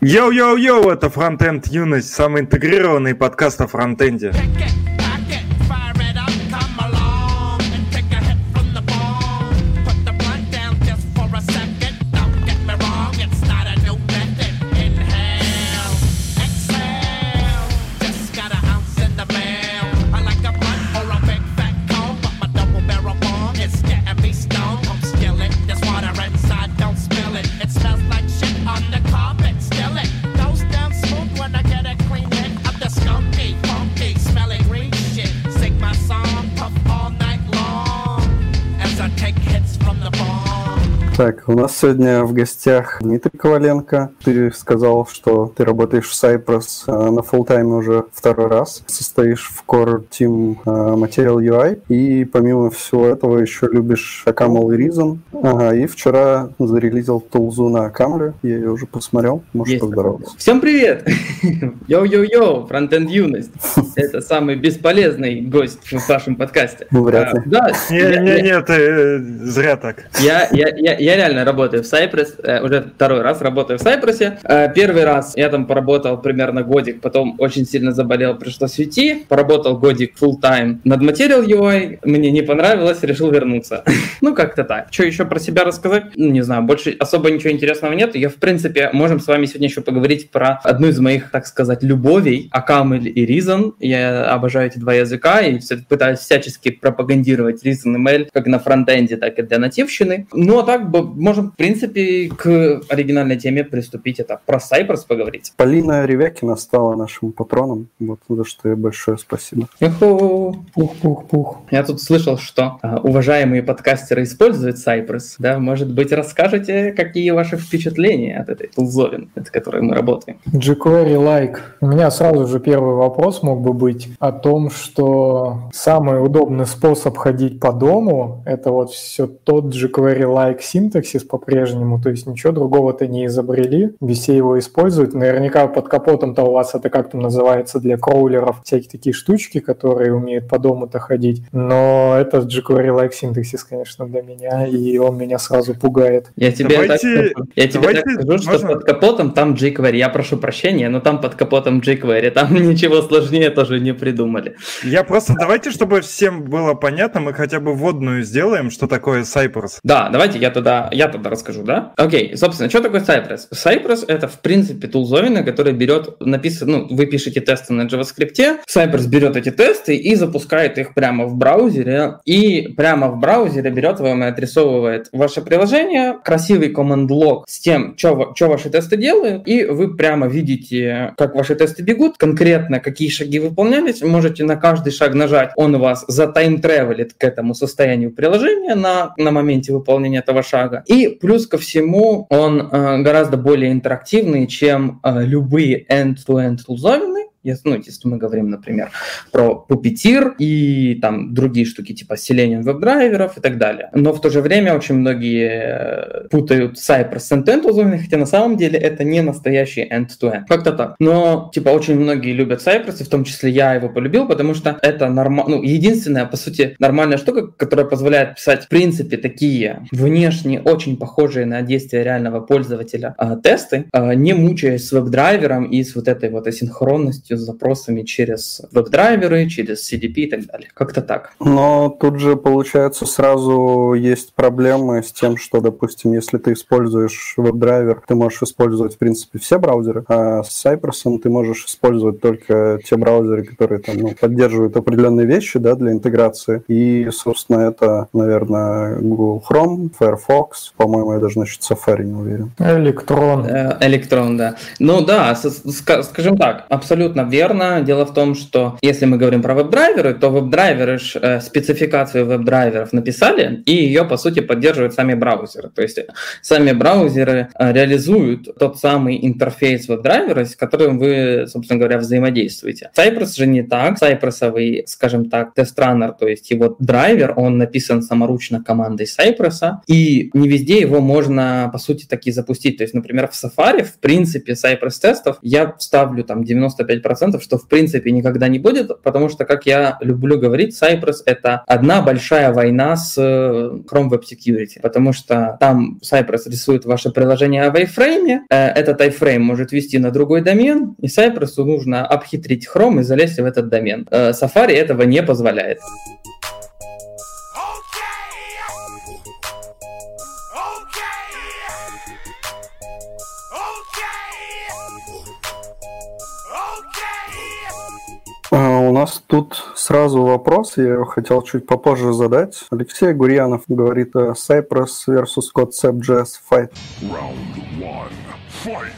Йоу-йоу-йоу, это Фронтенд Юность, самый интегрированный подкаст о фронтенде. Нас сегодня в гостях Дмитрий Коваленко. Ты сказал, что ты работаешь в Cypress э, на full time е уже второй раз. Состоишь в Core Team э, Material UI. И помимо всего этого еще любишь OCaml и Reason. Ага, и вчера зарелизил тулзу на OCaml е. Я ее уже посмотрел. Можешь поздороваться. Всем привет! Йоу-йоу-йоу, фронтенд юность. Это самый бесполезный гость в вашем подкасте. Вряд ли. Да. Не-не-не, ты э, зря так. Я, я, я, я реально работаю в Cypress, э, уже второй раз работаю в Cypress. Э, первый раз я там поработал примерно годик, потом очень сильно заболел, пришлось уйти. Поработал годик full time над Material UI, мне не понравилось, решил вернуться. ну, как-то так. Что еще про себя рассказать? Ну, не знаю, больше особо ничего интересного нет. Я, в принципе, можем с вами сегодня еще поговорить про одну из моих, так сказать, любовей, Акамель и Reason. Я обожаю эти два языка и пытаюсь всячески пропагандировать Reason Mail как на фронтенде, так и для нативщины. Ну, а так можем, в принципе, к оригинальной теме приступить. Это про Cypress поговорить. Полина Ревякина стала нашим патроном, вот за что ей большое спасибо. Пух-пух-пух. Я тут слышал, что а, уважаемые подкастеры используют Cypress. Да, может быть, расскажете, какие ваши впечатления от этой тулзовин, от которой мы работаем? jQuery like. У меня сразу же первый вопрос мог бы быть о том, что самый удобный способ ходить по дому – это вот все тот jQuery like синтекс, синтаксис по-прежнему, то есть ничего другого-то не изобрели, все его используют. Наверняка под капотом-то у вас это как там называется для кроулеров, всякие такие штучки, которые умеют по дому-то ходить. Но это jQuery-like синтаксис, конечно, для меня, и он меня сразу пугает. Я тебе давайте, так скажу, я тебе давайте, так скажу что можно? под капотом там jQuery. Я прошу прощения, но там под капотом jQuery. Там ничего сложнее тоже не придумали. Я просто, давайте, чтобы всем было понятно, мы хотя бы вводную сделаем, что такое Cypress. Да, давайте я тогда я тогда расскажу, да? Окей, собственно, что такое Cypress? Cypress — это, в принципе, тулзовина, который берет, написано, ну, вы пишете тесты на JavaScript, Cypress берет эти тесты и запускает их прямо в браузере, и прямо в браузере берет вам и отрисовывает ваше приложение, красивый команд-лог с тем, что ваши тесты делают, и вы прямо видите, как ваши тесты бегут, конкретно какие шаги выполнялись, можете на каждый шаг нажать, он вас затайм-тревелит к этому состоянию приложения на, на моменте выполнения этого шага, и плюс ко всему он э, гораздо более интерактивный, чем э, любые end-to-end тулзовины, ну, если мы говорим, например, про Puppeteer и там другие штуки типа Selenium веб-драйверов и так далее. Но в то же время очень многие э, путают Cypress с end-to-end узлами, хотя на самом деле это не настоящий end-to-end. Как-то так. Но, типа, очень многие любят Cypress, и в том числе я его полюбил, потому что это нормально, ну, единственная, по сути, нормальная штука, которая позволяет писать, в принципе, такие внешне очень похожие на действия реального пользователя э, тесты, э, не мучаясь с веб-драйвером и с вот этой вот асинхронностью с запросами через веб-драйверы, через CDP и так далее. Как-то так. Но тут же, получается, сразу есть проблемы с тем, что, допустим, если ты используешь веб-драйвер, ты можешь использовать, в принципе, все браузеры, а с Cypress ты можешь использовать только те браузеры, которые там, ну, поддерживают определенные вещи да, для интеграции. И, собственно, это, наверное, Google Chrome, Firefox, по-моему, я даже насчет Safari не уверен. Электрон. Э, электрон, да. Ну да, скажем так, абсолютно верно. Дело в том, что если мы говорим про веб-драйверы, то веб-драйверы э, спецификацию веб-драйверов написали, и ее, по сути, поддерживают сами браузеры. То есть сами браузеры э, реализуют тот самый интерфейс веб-драйвера, с которым вы, собственно говоря, взаимодействуете. Cypress же не так. Cypress, скажем так, тест-раннер, то есть его драйвер, он написан саморучно командой Cypress, и не везде его можно, по сути, таки запустить. То есть, например, в Safari, в принципе, Cypress тестов я ставлю там 95% 95%, что в принципе никогда не будет, потому что, как я люблю говорить, Cypress — это одна большая война с э, Chrome Web Security, потому что там Cypress рисует ваше приложение в iframe, э, этот iframe может вести на другой домен, и Cypress нужно обхитрить Chrome и залезть в этот домен. Э, Safari этого не позволяет. Нас тут сразу вопрос, я его хотел чуть попозже задать. Алексей Гурьянов говорит Cypress versus CodeCept.js fight. Round one. Fight!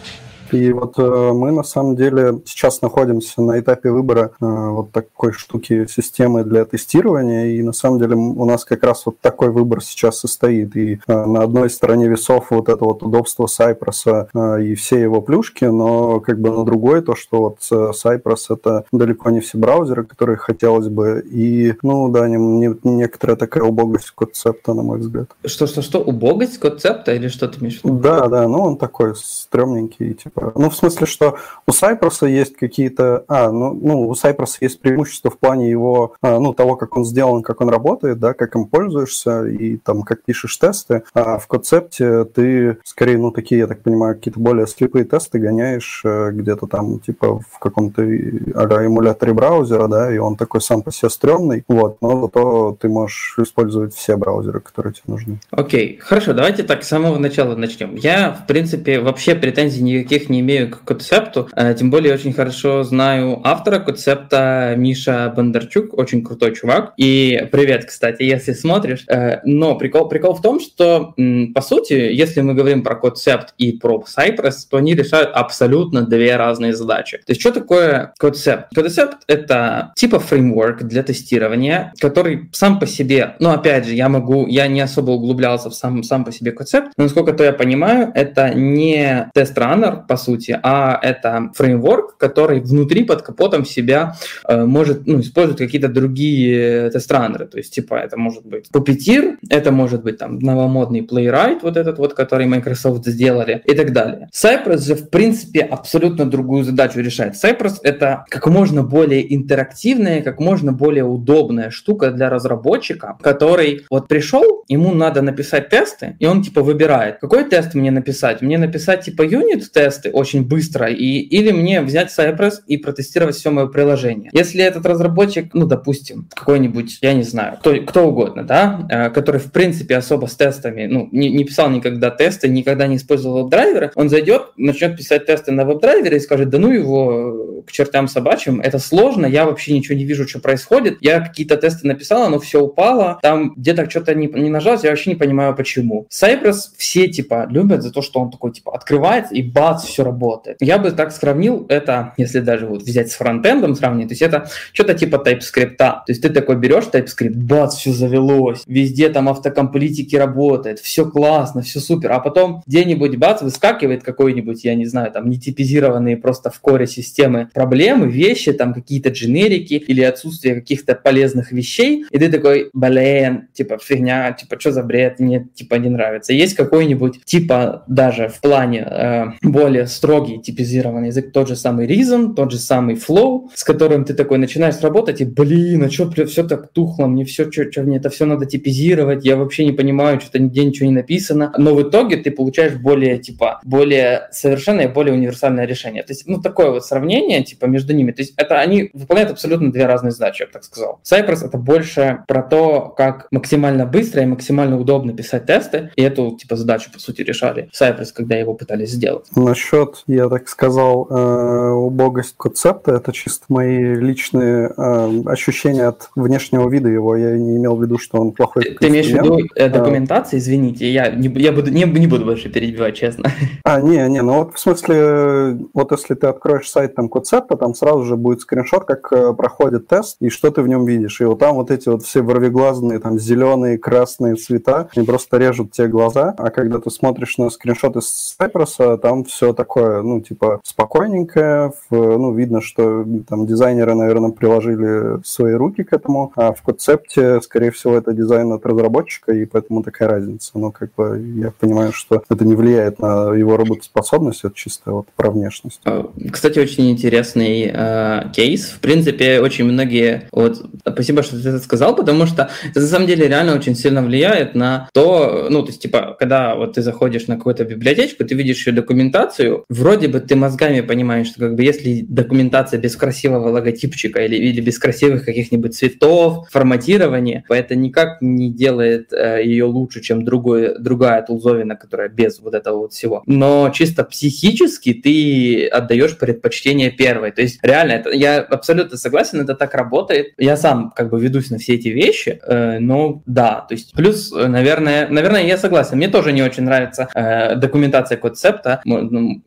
И вот э, мы на самом деле сейчас находимся на этапе выбора э, вот такой штуки системы для тестирования, и на самом деле у нас как раз вот такой выбор сейчас и стоит. И э, на одной стороне весов вот это вот удобство Cypress и все его плюшки, но как бы на другой то, что вот Cypress это далеко не все браузеры, которые хотелось бы, и, ну да, не, не, некоторая такая убогость концепта, на мой взгляд. Что-что-что, убогость концепта или что ты имеешь в виду? Да, да, ну он такой стрёмненький, типа ну, в смысле, что у Cypress есть какие-то... А, ну, ну, у Cypress есть преимущество в плане его, а, ну, того, как он сделан, как он работает, да, как им пользуешься и там, как пишешь тесты. А в концепте ты скорее, ну, такие, я так понимаю, какие-то более слепые тесты гоняешь э, где-то там, типа, в каком-то эмуляторе браузера, да, и он такой сам по себе стрёмный, вот, но зато ты можешь использовать все браузеры, которые тебе нужны. Окей, okay. хорошо, давайте так с самого начала начнем. Я, в принципе, вообще претензий никаких не имею к концепту, э, тем более очень хорошо знаю автора концепта Миша Бондарчук, очень крутой чувак. И привет, кстати, если смотришь. Э, но прикол, прикол в том, что по сути, если мы говорим про концепт и про Cypress, то они решают абсолютно две разные задачи. То есть что такое концепт? Концепт — это типа фреймворк для тестирования, который сам по себе, ну опять же, я могу, я не особо углублялся в сам, сам по себе концепт, но насколько то я понимаю, это не тест-раннер, по сути, а это фреймворк, который внутри под капотом себя э, может ну, использовать какие-то другие тест-раннеры. То есть, типа, это может быть Puppeteer, это может быть там новомодный Playwright, вот этот вот, который Microsoft сделали, и так далее. Cypress же, в принципе, абсолютно другую задачу решает. Cypress — это как можно более интерактивная, как можно более удобная штука для разработчика, который вот пришел, ему надо написать тесты, и он типа выбирает, какой тест мне написать. Мне написать типа юнит-тесты, очень быстро, и, или мне взять Cypress и протестировать все мое приложение. Если этот разработчик, ну, допустим, какой-нибудь, я не знаю, кто, кто угодно, да, э, который, в принципе, особо с тестами, ну, не, не писал никогда тесты, никогда не использовал веб-драйверы, он зайдет, начнет писать тесты на веб-драйвере и скажет, да ну его к чертям собачьим, это сложно, я вообще ничего не вижу, что происходит, я какие-то тесты написал, оно все упало, там где-то что-то не, не нажалось, я вообще не понимаю, почему. Cypress все, типа, любят за то, что он такой, типа, открывается и бац, все работает. Я бы так сравнил это, если даже вот взять с фронтендом сравнить, то есть это что-то типа TypeScript. То есть ты такой берешь TypeScript, бац, все завелось, везде там автокомплитики работает, все классно, все супер, а потом где-нибудь бац, выскакивает какой-нибудь, я не знаю, там нетипизированные просто в коре системы проблемы, вещи, там какие-то дженерики или отсутствие каких-то полезных вещей, и ты такой, блин, типа фигня, типа что за бред, мне типа не нравится. Есть какой-нибудь типа даже в плане э, более строгий типизированный язык, тот же самый Reason, тот же самый Flow, с которым ты такой начинаешь работать, и, блин, а что все так тухло, мне все, что мне это все надо типизировать, я вообще не понимаю, что-то нигде ничего не написано, но в итоге ты получаешь более, типа, более совершенное, более универсальное решение. То есть, ну, такое вот сравнение, типа, между ними. То есть, это они выполняют абсолютно две разные задачи, я бы так сказал. Cypress — это больше про то, как максимально быстро и максимально удобно писать тесты, и эту, типа, задачу, по сути, решали Cypress, когда его пытались сделать. Насчет, я так сказал, э, убогость концепта, это чисто мои личные э, ощущения от внешнего вида его. Я не имел в виду, что он плохой. Ты, ты имеешь в виду э, документация? Извините, я, не, я буду, не, не буду больше перебивать, честно. А, не, не, ну вот в смысле, вот если ты откроешь сайт там концепта, там сразу же будет скриншот, как э, проходит тест и что ты в нем видишь. И вот там вот эти вот все ворвиглазные, там зеленые, красные цвета, они просто режут тебе глаза. А когда ты смотришь на скриншот из Cypress, там все такое, ну, типа, спокойненькое, в, ну, видно, что там дизайнеры, наверное, приложили свои руки к этому, а в концепте, скорее всего, это дизайн от разработчика, и поэтому такая разница. Но, как бы, я понимаю, что это не влияет на его работоспособность, это чисто вот про внешность. А, кстати, очень интересный э, кейс. В принципе, очень многие... Вот, спасибо, что ты это сказал, потому что это на самом деле реально очень сильно влияет на то, ну, то есть, типа, когда вот ты заходишь на какую-то библиотечку, ты видишь ее документацию, вроде бы ты мозгами понимаешь, что как бы если документация без красивого логотипчика или, или без красивых каких-нибудь цветов, форматирования, это никак не делает э, ее лучше, чем другой, другая тулзовина, которая без вот этого вот всего. Но чисто психически ты отдаешь предпочтение первой. То есть реально, это, я абсолютно согласен, это так работает. Я сам как бы ведусь на все эти вещи, э, но да, то есть плюс, э, наверное, наверное, я согласен. Мне тоже не очень нравится э, документация концепта.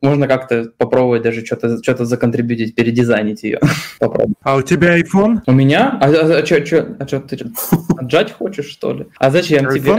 Можно как-то попробовать даже что-то что законтрибьютить, передизайнить ее. Попробуй. А у тебя iPhone? У меня? А, а, а что, а что ты отжать хочешь, что ли? А зачем тебе?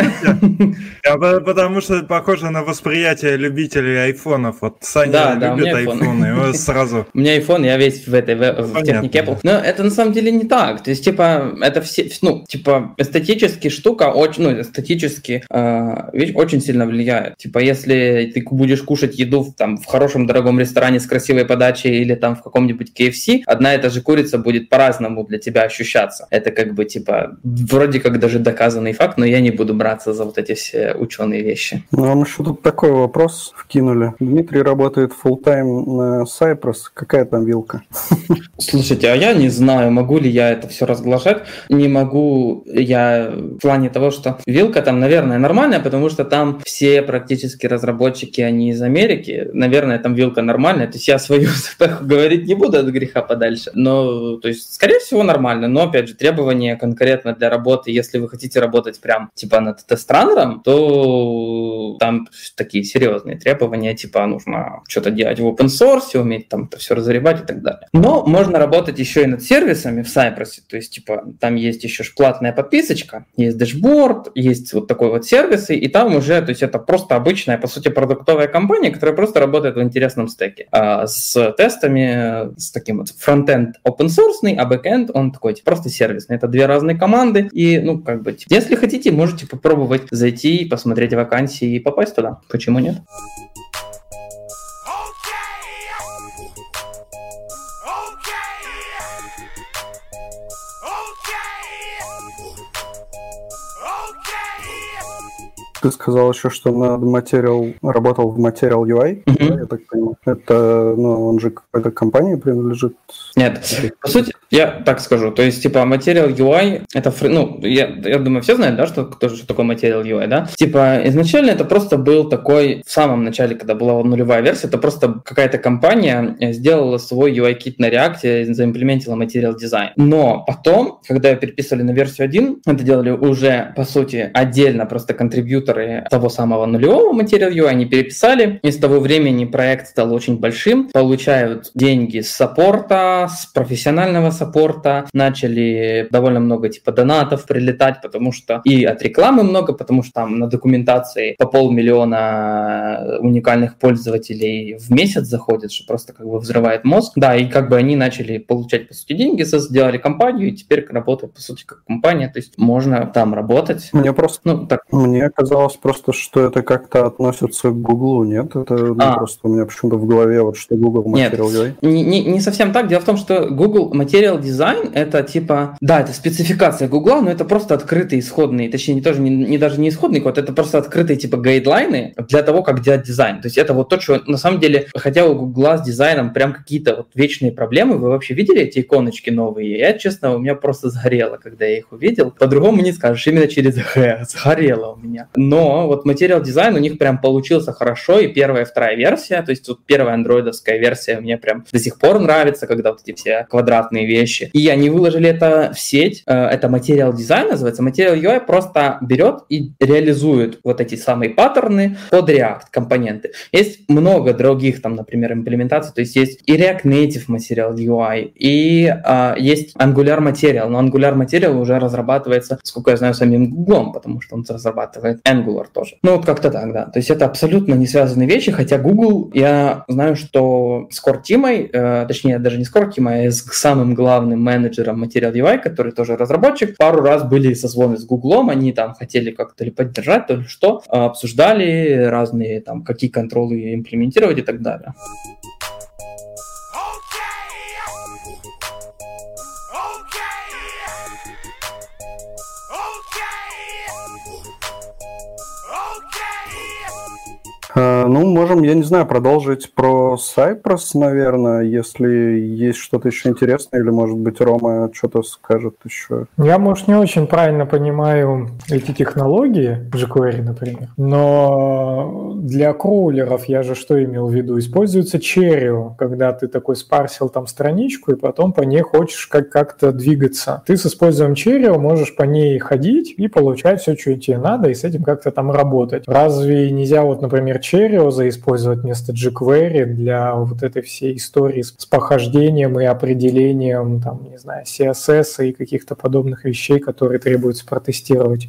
Потому что похоже на восприятие любителей айфонов. Вот Саня да, да, любит айфоны, его сразу... У меня iPhone, я весь в этой в технике Apple. Но это на самом деле не так. То есть, типа, это все, ну, типа, эстетически штука, очень, ну, эстетически э, вещь очень сильно влияет. Типа, если ты будешь кушать еду там в хорошем дорогом ресторане с красивой подачей или там в каком-нибудь KFC, одна и та же курица будет по-разному для тебя ощущаться. Это как бы, типа, вроде как даже доказанный факт, но я не буду браться за вот эти все ученые вещи. Ну, а мы еще тут такой вопрос вкинули. Дмитрий работает full time на Cypress. Какая там вилка? Слушайте, а я не знаю, могу ли я это все разглашать. Не могу я в плане того, что вилка там, наверное, нормальная, потому что там все практически разработчики, они из Америки. Наверное, там вилка нормальная. То есть я свою спеху говорить не буду от греха подальше. Но, то есть, скорее всего, нормально. Но, опять же, требования конкретно для работы, если вы хотите работать прям, типа, над тестранером, то там такие серьезные требования, типа, нужно что-то делать в open source, уметь там это все разребать и так далее. Но можно работать еще и над сервисами в Cypress. То есть, типа, там есть еще платная подписочка, есть дашборд, есть вот такой вот сервисы, и там уже, то есть это просто обычная, по сути, продуктовая компания, которая просто работает в интересном стеке. А с тестами, с таким вот фронтенд open source, а бэкенд он такой типа, просто сервисный. Это две разные команды, и, ну, как бы, типа, если хотите, можете попробовать зайти, посмотреть вакансии и попасть туда. Почему нет? Ты сказал еще, что над материал работал в материал UI, mm-hmm. да, я так понимаю. Это, ну, он же какой-то компании принадлежит. Нет, по сути, я так скажу. То есть, типа, материал UI, это, ну, я, я думаю, все знают, да, что, кто, что такое материал UI, да? Типа, изначально это просто был такой, в самом начале, когда была нулевая версия, это просто какая-то компания сделала свой UI-кит на React, заимплементила материал дизайн. Но потом, когда переписывали на версию 1, это делали уже, по сути, отдельно просто контрибьютор авторы того самого нулевого материала, они переписали, и с того времени проект стал очень большим, получают деньги с саппорта, с профессионального саппорта, начали довольно много типа донатов прилетать, потому что и от рекламы много, потому что там на документации по полмиллиона уникальных пользователей в месяц заходит, что просто как бы взрывает мозг. Да, и как бы они начали получать, по сути, деньги, сделали компанию, и теперь работают, по сути, как компания, то есть можно там работать. Мне просто, ну, так. мне казалось, казалось просто, что это как-то относится к Гуглу, нет? Это ну, а. просто у меня почему-то в голове вот что Google Material Design. Не, не, не совсем так. Дело в том, что Google Material Design это типа, да, это спецификация Google, но это просто открытый исходный, точнее, не тоже не, не даже не исходный код, это просто открытые типа гайдлайны для того, как делать дизайн. То есть это вот то, что на самом деле, хотя у Google с дизайном прям какие-то вот вечные проблемы, вы вообще видели эти иконочки новые? Я, честно, у меня просто сгорело, когда я их увидел. По-другому не скажешь, именно через Г сгорело у меня. Но вот Material Design у них прям получился хорошо, и первая и вторая версия, то есть вот первая андроидовская версия мне прям до сих пор нравится, когда вот эти все квадратные вещи. И они выложили это в сеть, э, это Material Design называется, Material UI просто берет и реализует вот эти самые паттерны под React компоненты. Есть много других там, например, имплементаций, то есть есть и React Native материал UI, и а, есть Angular материал, но Angular материал уже разрабатывается, сколько я знаю, самим Google, потому что он разрабатывает Angular тоже. Ну, вот как-то так, да. То есть это абсолютно не связанные вещи, хотя Google, я знаю, что с Core Team, э, точнее, даже не с Core Team, а с самым главным менеджером Material UI, который тоже разработчик, пару раз были созвоны с Гуглом, они там хотели как-то ли поддержать, то ли что, обсуждали разные там, какие контролы имплементировать и так далее. Ну, можем, я не знаю, продолжить про Cypress, наверное, если есть что-то еще интересное, или, может быть, Рома что-то скажет еще. Я, может, не очень правильно понимаю эти технологии, jQuery, например, но для кроулеров я же что имел в виду? Используется Cherio, когда ты такой спарсил там страничку, и потом по ней хочешь как- как-то двигаться. Ты с использованием Cherio можешь по ней ходить и получать все, что тебе надо, и с этим как-то там работать. Разве нельзя вот, например, Cheerios использовать вместо jQuery для вот этой всей истории с, с похождением и определением, там, не знаю, CSS и каких-то подобных вещей, которые требуется протестировать.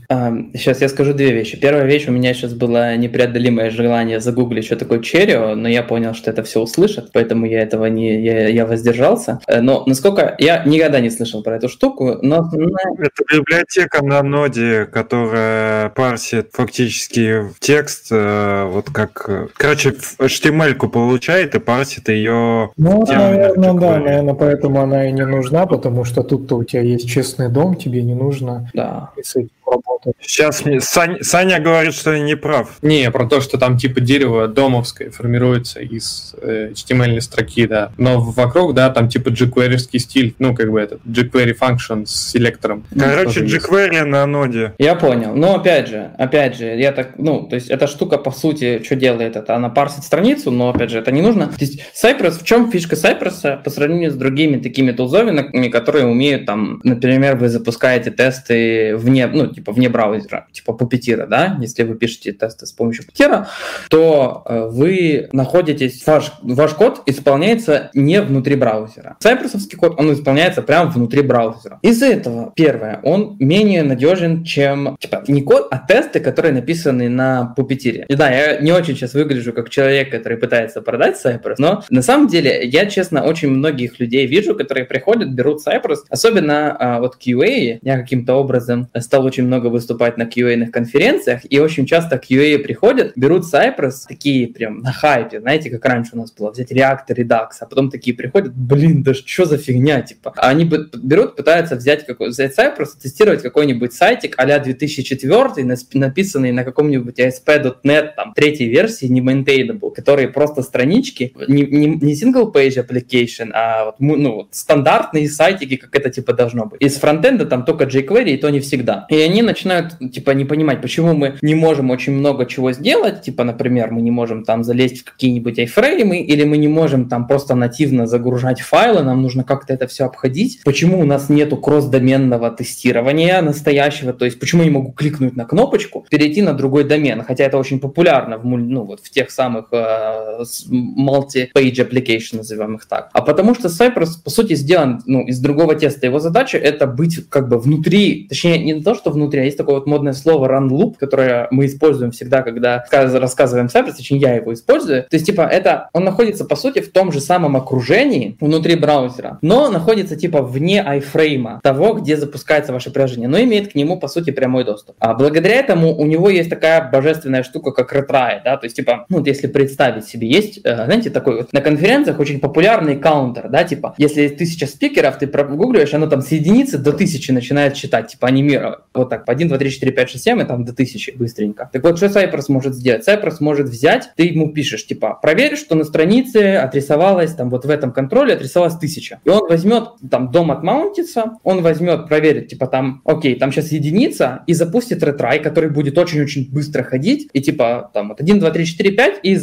Сейчас я скажу две вещи. Первая вещь, у меня сейчас было непреодолимое желание загуглить, что такое Cheerio, но я понял, что это все услышат, поэтому я этого не, я, я воздержался. Э, но насколько, я никогда не слышал про эту штуку, но... Это библиотека на ноде, которая парсит фактически текст, э, вот как как... Короче, HTML-ку получает и парсит ее... Ну, наверное, да, наверное, поэтому она и не нужна, потому что тут-то у тебя есть честный дом, тебе не нужно да. с этим работать. Сейчас мне Сань, Саня говорит, что я не прав. Не, про то, что там типа дерево домовское формируется из э, HTML строки, да. Но вокруг, да, там типа jQuery стиль, ну, как бы этот jQuery function с селектором. Короче, jQuery на ноде. Я понял. Но опять же, опять же, я так, ну, то есть эта штука, по сути, что делает это? Она парсит страницу, но, опять же, это не нужно. То есть Cypress, в чем фишка Cypress по сравнению с другими такими тулзовинами, которые умеют там, например, вы запускаете тесты вне, ну, типа вне браузера, типа Puppeteer, да, если вы пишете тесты с помощью Puppeteer, то э, вы находитесь, ваш, ваш код исполняется не внутри браузера. Cypressовский код, он исполняется прямо внутри браузера. Из-за этого, первое, он менее надежен, чем, типа, не код, а тесты, которые написаны на Puppeteer. И да, я не очень сейчас выгляжу как человек, который пытается продать Cypress, но на самом деле я, честно, очень многих людей вижу, которые приходят, берут Cypress, особенно а, вот QA, я каким-то образом стал очень много выступать на QA-ных конференциях, и очень часто QA приходят, берут Cypress, такие прям на хайпе, знаете, как раньше у нас было, взять React, Redux, а потом такие приходят, блин, да что за фигня, типа. А они берут, пытаются взять, какой, взять Cypress, тестировать какой-нибудь сайтик а 2004, написанный на каком-нибудь ASP.NET, там, третьей версии, не maintainable, которые просто странички, не, не, не single page application, а вот, ну, вот стандартные сайтики, как это типа должно быть. Из фронтенда там только jQuery, и то не всегда. И они начинают, типа, не понимать, почему мы не можем очень много чего сделать, типа, например, мы не можем там залезть в какие-нибудь айфреймы, или мы не можем там просто нативно загружать файлы, нам нужно как-то это все обходить. Почему у нас нету кросс-доменного тестирования настоящего, то есть почему я не могу кликнуть на кнопочку, перейти на другой домен, хотя это очень популярно в, ну, вот в тех самых э, multi-page application, назовем их так. А потому что Cypress, по сути, сделан ну, из другого теста. Его задача это быть как бы внутри, точнее, не то, что внутри, а есть такое вот модное слово run loop, которое мы используем всегда, когда рассказываем Cypress, точнее, я его использую. То есть, типа, это, он находится, по сути, в том же самом окружении внутри браузера, но находится, типа, вне айфрейма того, где запускается ваше приложение, но имеет к нему, по сути, прямой доступ. А благодаря этому у него есть такая божественная штука, как retry, да, то есть, типа, ну, вот если представить себе, есть, э, знаете, такой вот на конференциях очень популярный каунтер, да, типа, если тысяча спикеров, ты прогугливаешь, оно там с единицы до тысячи начинает считать, типа, анимировать. Вот так, по 1, 2, 3, 4, 5, 6, 7, и там до тысячи быстренько. Так вот, что Cypress может сделать? Cypress может взять, ты ему пишешь, типа, проверь, что на странице отрисовалось, там, вот в этом контроле отрисовалось тысяча. И он возьмет, там, DOM отмаунтится, он возьмет, проверит, типа, там, окей, там сейчас единица, и запустит ретрай, который будет очень-очень быстро ходить, и типа, там, вот 1, 2, 3, 4, 5, и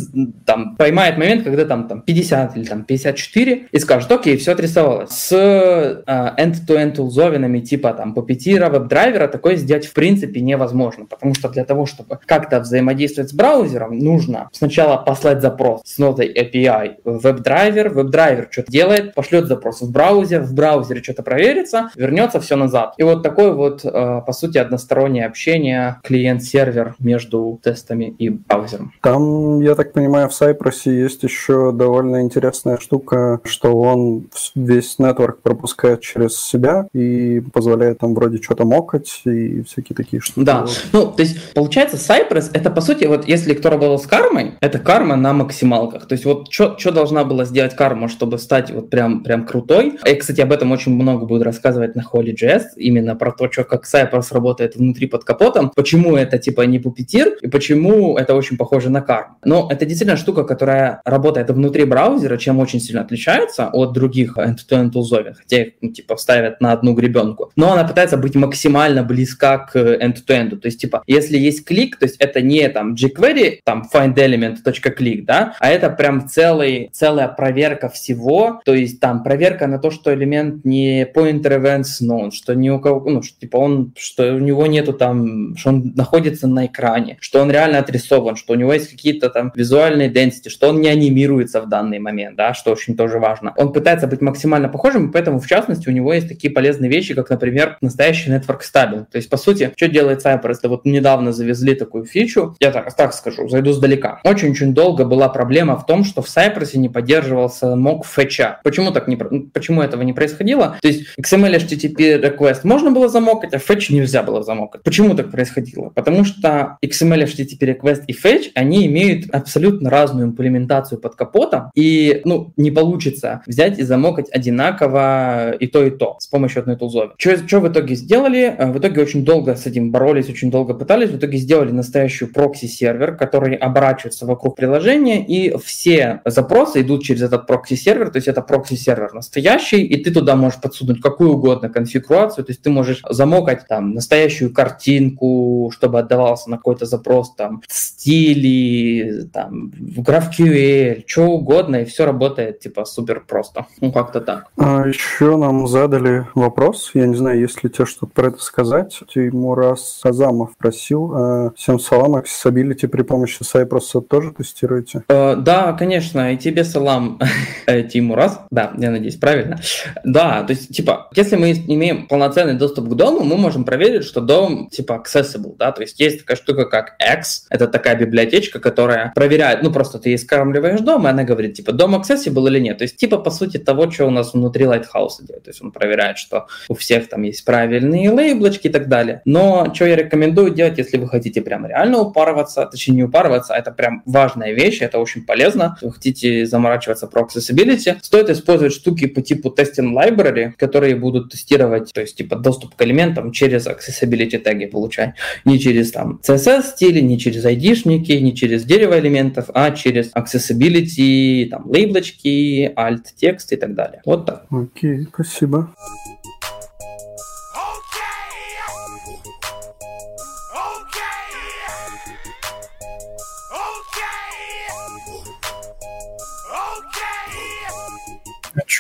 там поймает момент, когда там, там 50 или там 54, и скажет, окей, все отрисовалось. С uh, end-to-end тулзовинами типа там Puppeteer, WebDriver такое сделать в принципе невозможно, потому что для того, чтобы как-то взаимодействовать с браузером, нужно сначала послать запрос с Node API в веб-драйвер, веб-драйвер что-то делает, пошлет запрос в браузер, в браузере что-то проверится, вернется все назад. И вот такой вот, э, по сути, одностороннее общение клиент-сервер между тестами и браузером. Там, я так понимаю, в Cypress есть еще довольно интересная штука, что он весь network пропускает через себя и позволяет там вроде что-то мокать и всякие такие штуки. Да, ну, то есть, получается, Cypress, это, по сути, вот если кто работал с кармой, это карма на максималках. То есть, вот что должна была сделать карма, чтобы стать вот прям, прям крутой? И, кстати, об этом очень много будет рассказывать на Holy.js, именно про то, что как Cypress работает внутри под капотом, почему это типа не пупетир и почему это очень похоже на карму. Но это действительно штука, которая работает внутри браузера, чем очень сильно отличается от других end-to-end тулзовин, хотя их ну, типа ставят на одну гребенку. Но она пытается быть максимально близка к end-to-end. То есть типа, если есть клик, то есть это не там jQuery, там findelement.click, да, а это прям целый, целая проверка всего, то есть там проверка на то, что элемент не pointer events known, что ни у кого, ну, что, типа он, что у него нету там, что он находится на экране, что он реально отрисован, что у него есть какие-то там визуальные density, что он не анимируется в данный момент, да, что очень тоже важно. Он пытается быть максимально похожим, поэтому, в частности, у него есть такие полезные вещи, как, например, настоящий network stable. То есть, по сути, что делает Cypress? Это вот недавно завезли такую фичу, я так, так скажу, зайду сдалека. Очень-очень долго была проблема в том, что в Cypress не поддерживался mock fetch а. Почему так не, почему этого не происходило? То есть XML HTTP request можно было замокать, а fetch нельзя было замокать. Почему так происходило? Потому что XML HTTP request и fetch, они имеют абсолютно разную имплементацию под капотом, и ну, не получится взять и замокать одинаково и то, и то с помощью одной тулзовины. Что в итоге сделали? В итоге очень долго с этим боролись, очень долго пытались, в итоге сделали настоящую прокси-сервер, который оборачивается вокруг приложения, и все запросы идут через этот прокси-сервер, то есть это прокси-сервер настоящий, и ты туда можешь подсунуть какую угодно конфигурацию, то есть ты можешь замокать там настоящую картинку, чтобы отдавался на какой-то запрос, там, стили, там, в GraphQL, что угодно, и все работает, типа, супер просто. Ну, как-то так. А еще нам задали вопрос, я не знаю, есть ли тебе что-то про это сказать. Тимурас Азамов просил, а, всем салам, accessibility при помощи Cypress тоже тестируете? Uh, да, конечно, и тебе салам, э, Тимурас, да, я надеюсь, правильно. Да, то есть, типа, если мы имеем полноценный доступ к дому, мы можем проверить, что дом, типа, accessible, да, то есть есть такая штука, как X, это такая библиотечка, которая проверяет, ну, просто ты скармливаешь дом, и она говорит, типа, дом accessible или нет, то есть, типа, по сути, того, что у нас внутри Lighthouse делает, то есть он проверяет, что у всех там есть правильные лейблочки и так далее. Но что я рекомендую делать, если вы хотите прям реально упарываться, точнее, не упарываться, а это прям важная вещь, это очень полезно, вы хотите заморачиваться про accessibility, стоит использовать штуки по типу testing library, которые будут тестировать, то есть, типа, доступ к элементам через accessibility теги получать, не через там CSS стили, не через ID-шники, не через дерево элементов, а через accessibility, там, лейблочки, alt, текст и так далее. Вот так. Окей, спасибо.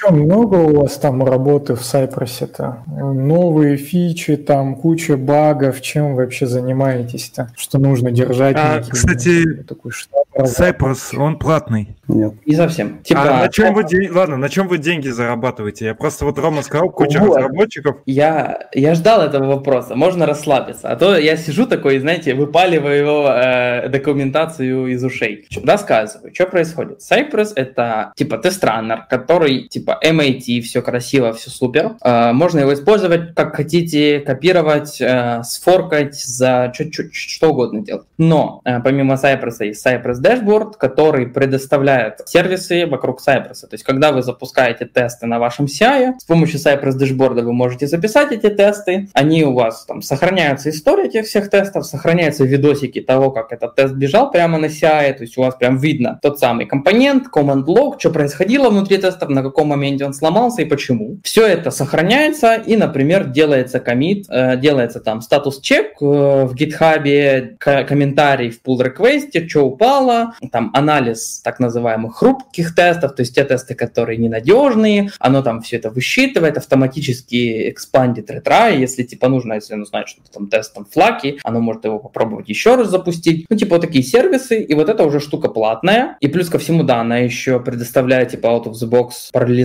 А что, много у вас там работы в Cypress-то? Новые фичи, там куча багов, чем вы вообще занимаетесь-то? Что нужно держать? А, кстати, такой штат Cypress, он платный. Нет. Не совсем. Типа, а на чем вы день... Ладно, на чем вы деньги зарабатываете? Я просто вот Рома сказал, куча вот. разработчиков. Я, я ждал этого вопроса, можно расслабиться. А то я сижу такой, знаете, выпаливаю его э, документацию из ушей. Рассказываю, что происходит. Cypress это типа тест-раннер, который типа MIT, все красиво, все супер. Э, можно его использовать как хотите, копировать, э, сфоркать, за чуть-чуть что угодно делать. Но э, помимо Cypress есть Cypress Dashboard, который предоставляет сервисы вокруг Cypress. То есть, когда вы запускаете тесты на вашем CI, с помощью Cypress дашборда вы можете записать эти тесты, они у вас там сохраняются история этих всех тестов, сохраняются видосики того, как этот тест бежал прямо на CI, то есть у вас прям видно тот самый компонент, command log, что происходило внутри тестов, на каком моменте он сломался и почему. Все это сохраняется и, например, делается комит, э, делается там статус-чек э, в GitHub, комментарий в pull request, что упало, там анализ так называемых хрупких тестов, то есть те тесты, которые ненадежные, оно там все это высчитывает, автоматически экспандит ретра, если типа нужно, если оно знает, что там тест там флаки, оно может его попробовать еще раз запустить. Ну, типа вот такие сервисы, и вот это уже штука платная. И плюс ко всему, да, она еще предоставляет типа out of the box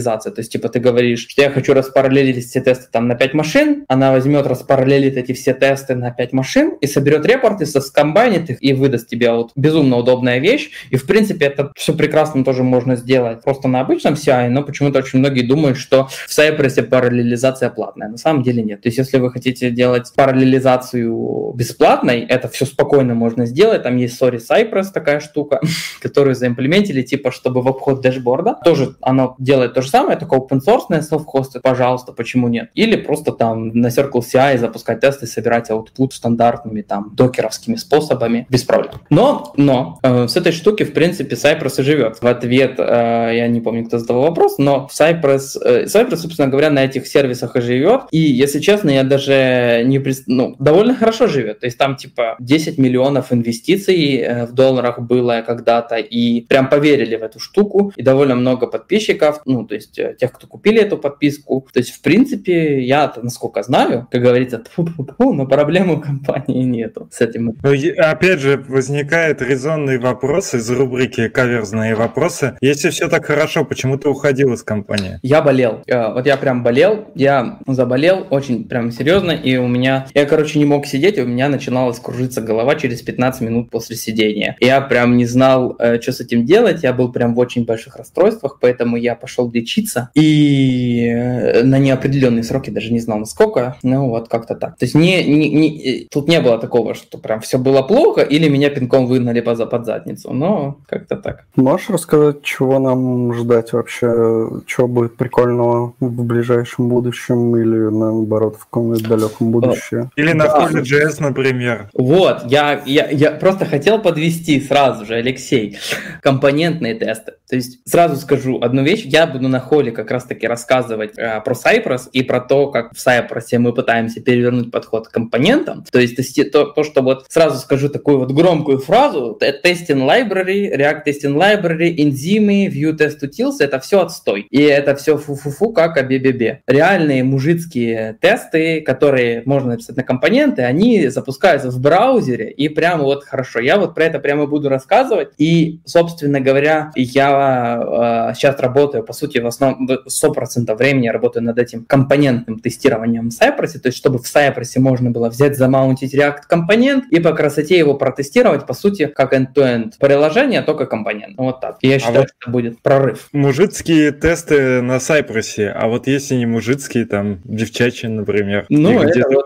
параллелизация. То есть, типа, ты говоришь, что я хочу распараллелить все тесты там на 5 машин, она возьмет, распараллелит эти все тесты на 5 машин и соберет репорты, скомбайнит их и выдаст тебе вот безумно удобная вещь. И, в принципе, это все прекрасно тоже можно сделать просто на обычном CI, но почему-то очень многие думают, что в Cypress параллелизация платная. На самом деле нет. То есть, если вы хотите делать параллелизацию бесплатной, это все спокойно можно сделать. Там есть Sorry Cypress, такая штука, которую заимплементили, типа, чтобы в обход дэшборда. Тоже оно делает то же самое, только open source self-hosted, пожалуйста, почему нет? Или просто там на Circle CI запускать тесты, собирать output стандартными там докеровскими способами, без проблем. Но, но э, с этой штуки, в принципе, Cypress и живет. В ответ, э, я не помню, кто задал вопрос, но Cypress, э, Cypress, собственно говоря, на этих сервисах и живет. И, если честно, я даже не... Ну, довольно хорошо живет. То есть там типа 10 миллионов инвестиций э, в долларах было когда-то, и прям поверили в эту штуку, и довольно много подписчиков, ну, то есть э, тех, кто купили эту подписку. То есть, в принципе, я, насколько знаю, как говорится, но проблем у компании нету с этим. Ну, опять же, возникает резонный вопрос из рубрики «Каверзные вопросы». Если все так хорошо, почему ты уходил из компании? Я болел. Э, вот я прям болел, я заболел очень прям серьезно, и у меня... Я, короче, не мог сидеть, у меня начиналась кружиться голова через 15 минут после сидения. Я прям не знал, э, что с этим делать, я был прям в очень больших расстройствах, поэтому я пошел лечиться, и э, на неопределенные сроки, даже не знал насколько, ну вот как-то так. То есть не, не, не, тут не было такого, что прям все было плохо, или меня пинком выгнали под, под задницу, но как-то так. Можешь рассказать, чего нам ждать вообще, чего будет прикольного в ближайшем будущем, или наоборот в каком-нибудь далеком будущем? Или на да. Holy.js, например. Вот, я, я, я просто хотел подвести сразу же, Алексей, компонентные тесты. То есть сразу скажу одну вещь, я буду на холле как раз-таки рассказывать э, про Cypress и про то, как в Cypress мы пытаемся перевернуть подход к компонентам. То есть то, то, что вот сразу скажу такую вот громкую фразу, testing library, React testing library, энзимы, view test utils, это все отстой. И это все фу-фу-фу, как абебебе. Реальные мужицкие тесты, которые можно написать на компоненты, они запускаются в браузере и прямо вот хорошо. Я вот про это прямо буду рассказывать. И, собственно говоря, я э, сейчас работаю, по сути, в основном 100% времени я работаю над этим компонентным тестированием в Cypress, то есть чтобы в Cypress можно было взять, замаунтить React компонент и по красоте его протестировать, по сути, как end-to-end приложение, только компонент. Вот так. И я а считаю, а вот что это будет прорыв. Мужицкие тесты на Cypress, а вот если не мужицкие, там, девчачьи, например, ну, это, вот,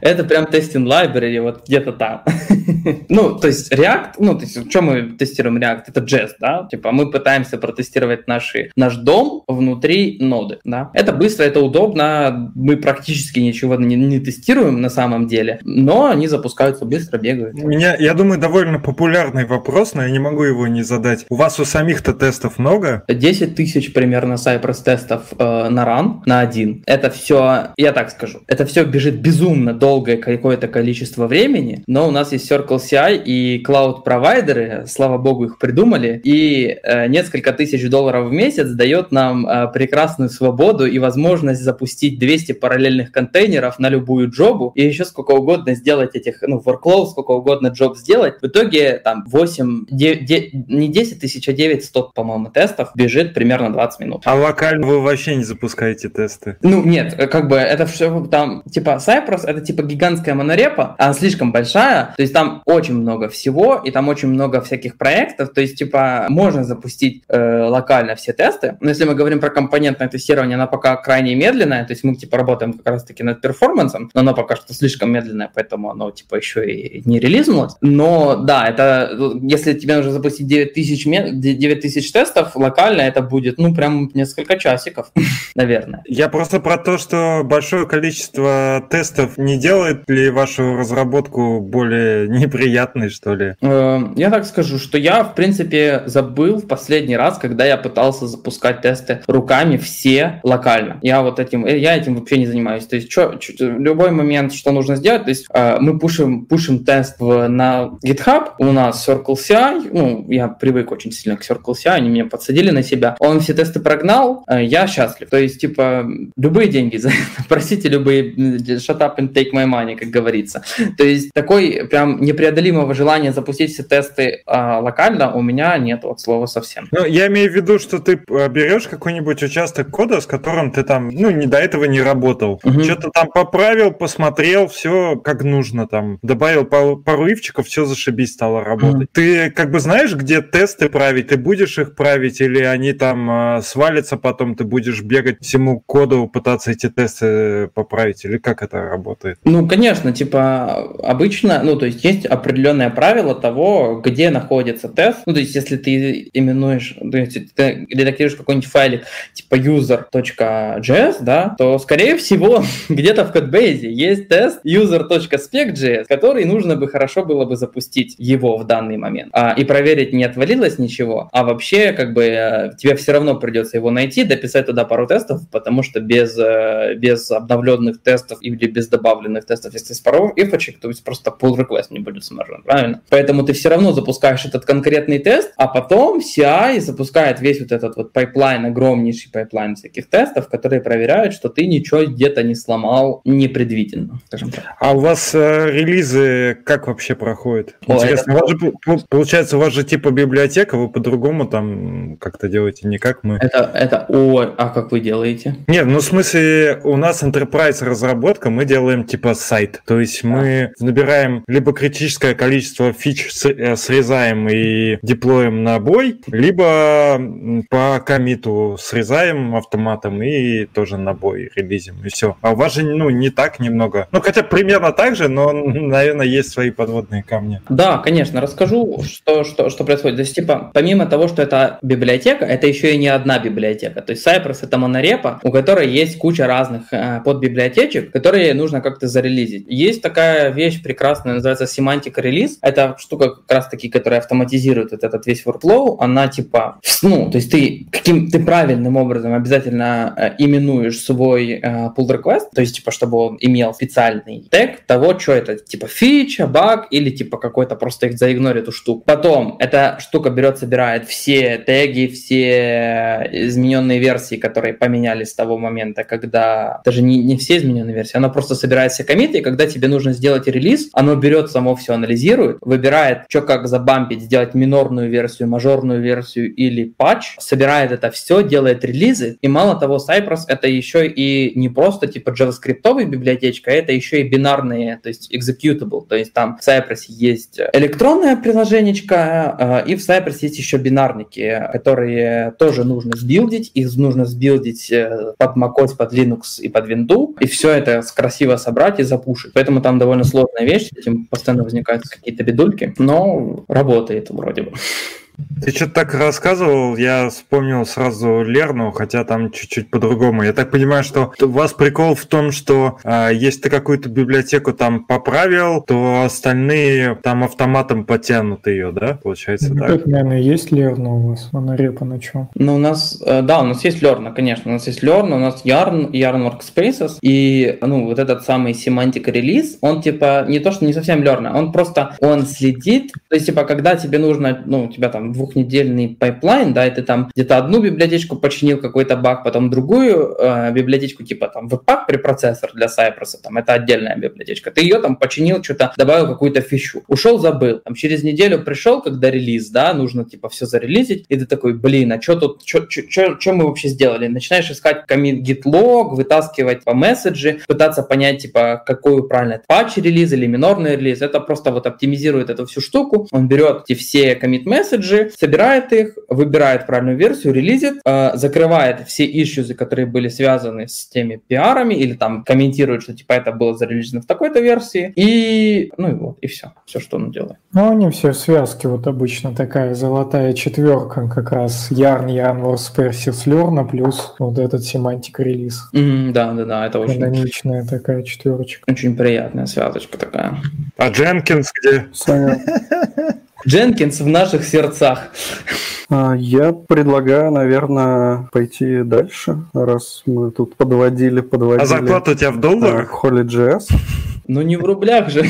это прям тестинг library, вот где-то там. ну, то есть React, ну, то есть, что мы тестируем React? Это JS, да? Типа мы пытаемся протестировать наши, наш дом внутри ноды, да? Это быстро, это удобно, мы практически ничего не, не тестируем на самом деле, но они запускаются быстро, бегают. У меня, я думаю, довольно популярный вопрос, но я не могу его не задать. У вас у самих-то тестов много? 10 тысяч примерно Cypress тестов э, на run, на один. Это все, я так скажу, это все бежит безумно долгое какое-то количество времени, но у нас есть Circle CI и cloud-провайдеры, слава богу, их придумали, и э, несколько тысяч долларов в месяц дает нам э, прекрасную свободу и возможность запустить 200 параллельных контейнеров на любую джобу и еще сколько угодно сделать этих, ну, workload, сколько угодно джоб сделать. В итоге там 8, 9, 9, не 10 тысяч, а 900, по-моему, тестов бежит примерно 20 минут. А локально вы вообще не запускаете тесты? Ну, нет, как бы это все там, типа Cypress, это типа гигантская монорепа, она слишком большая, то есть там очень много всего, и там очень много всяких проектов, то есть, типа, можно запустить э, локально все тесты, но если мы говорим про компонентное тестирование, она пока крайне медленная, то есть мы, типа, работаем как раз-таки над перформансом, но оно пока что слишком медленное, поэтому оно, типа, еще и не релизнулось. Но, да, это, если тебе нужно запустить 9000, 9000 тестов локально, это будет, ну, прям несколько часиков, наверное. Я просто про то, что большое количество тестов не делает ли вашу разработку более неприятный, что ли? Э, я так скажу, что я, в принципе, забыл в последний раз, когда я пытался запускать тесты руками все локально. Я вот этим, э, я этим вообще не занимаюсь. То есть, что, в любой момент, что нужно сделать, то есть, э, мы пушим, пушим тест в, на GitHub, у нас Circle CI, ну, я привык очень сильно к Circle CI, они меня подсадили на себя. Он все тесты прогнал, я счастлив. То есть, типа, любые деньги за это, просите любые, shut up and take my money, как говорится. То есть, такой прям непреодолимого желания запустить все тесты а, локально у меня нет от слова совсем. Ну, я имею в виду, что ты а, берешь какой-нибудь участок кода, с которым ты там, ну, не до этого не работал. Угу. Что-то там поправил, посмотрел, все как нужно там. Добавил пару, пару ивчиков, все зашибись стало работать. Угу. Ты как бы знаешь, где тесты править? Ты будешь их править или они там э, свалятся потом, ты будешь бегать всему коду, пытаться эти тесты поправить? Или как это работает? Ну, конечно, типа обычно, ну, то есть есть определенное правило того, где находится тест. Ну, то есть если ты именуешь, то есть ты редактируешь какой-нибудь файлик типа user.js, да, то, скорее всего, где-то в codebase е есть тест user.spec.js, который нужно бы хорошо было бы запустить его в данный момент а, и проверить, не отвалилось ничего, а вообще, как бы, э, тебе все равно придется его найти, дописать туда пару тестов, потому что без, э, без обновленных тестов или без добавленных тестов, если с пару ифочек, то есть просто pull request не будет смержен, правильно? Поэтому ты все равно запускаешь этот конкретный тест, а потом CI запускает весь вот этот вот pipeline, огромнейший pipeline всяких тестов, которые проверяют, что ты ничего где-то не сломал непредвиденно, скажем так. А у вас э, релизы как вообще проходят? О, Интересно, это... у вас же, получается, у вас же типа библиотека, вы по-другому там как-то делаете, не как мы. Это, это, о, а как вы делаете? Нет, ну в смысле, у нас enterprise разработка, мы делаем типа сайт, то есть мы набираем либо критическое количество фич э, срезаем и деплоим на бой, либо по комиту срезаем автоматом и тоже на бой релизим, и все. А у вас же, ну, не так немного. Ну, хотя примерно так же, но, наверное, есть свои подводные камни. Да, конечно, расскажу, что, что, что происходит. То есть, типа, помимо того, что это библиотека, это еще и не одна библиотека. То есть, Cypress — это монорепа, у которой есть куча разных э, подбиблиотечек, которые нужно как-то зарелизить. Есть такая вещь прекрасная, называется Semantic Release. Это штука как раз-таки, которая автоматизирует вот этот весь workflow. Она типа, ну, то есть ты каким ты правильным образом обязательно э, именуешь свой э, pull request, то есть типа, чтобы он имел специальный тег того, что это, типа фича, баг или типа какой-то просто их заигнорит эту штуку. Потом эта штука берет, собирает все теги, все измененные версии, которые поменялись с того момента, когда даже не, не все измененные версии, она просто собирает все комиты, и когда тебе нужно сделать релиз, оно берет само все анализирует, выбирает, что как забампить, сделать минорную версию, мажорную версию или патч, собирает это все, делает релизы. И мало того, Cypress это еще и не просто типа JavaScript библиотечка, а это еще и бинарные, то есть executable. То есть там в Cypress есть электронное приложенечко, э, и в Cypress есть еще бинарники, которые тоже нужно сбилдить. Их нужно сбилдить э, под macOS, под Linux и под Windows. И все это красиво собрать и запушить. Поэтому там довольно сложная вещь, этим постоянно возникают какие-то бедульки, но работает вроде бы. Ты что-то так рассказывал, я вспомнил сразу Лерну, хотя там чуть-чуть по-другому. Я так понимаю, что у вас прикол в том, что э, если ты какую-то библиотеку там поправил, то остальные там автоматом потянут ее, да? Получается ну, так? Как, наверное, есть Лерна у вас? Монорепа на чем? Ну, у нас, э, да, у нас есть Лерна, конечно. У нас есть Lerna, у нас Yarn, Yarn Workspaces, и, ну, вот этот самый Semantic Release, он, типа, не то, что не совсем Lerna, он просто, он следит, то есть, типа, когда тебе нужно, ну, у тебя там двухнедельный pipeline, да, и ты там где-то одну библиотечку починил какой-то баг, потом другую э, библиотечку, типа там Webpack препроцессор для Cypress, там это отдельная библиотечка, ты ее там починил, что-то добавил какую-то фичу, ушел, забыл, там через неделю пришел, когда релиз, да, нужно типа все зарелизить, и ты такой, блин, а что тут, что мы вообще сделали? Начинаешь искать git log, вытаскивать по месседжи, пытаться понять, типа, какой правильно патч релиз или минорный релиз, это просто вот оптимизирует эту всю штуку, он берет эти все commit message и, продажи, собирает их, выбирает правильную версию, релизит, э, закрывает все ишьюзы, которые были связаны с теми пиарами, или там комментирует, что типа это было зарелизено в такой-то версии, и ну и вот, и все, все, что он делает. Ну, они все в связке, вот обычно такая золотая четверка, как раз Yarn, Yarn, Persys, Learn, плюс вот этот семантик релиз. Mm, да, да, да, это очень... Каноничная такая четверочка. Очень приятная связочка такая. А Дженкинс где? Саня. Дженкинс в наших сердцах. А, я предлагаю, наверное, пойти дальше, раз мы тут подводили, подводили. А зарплата у тебя в долларах? Holy.js. Ну не в рублях же.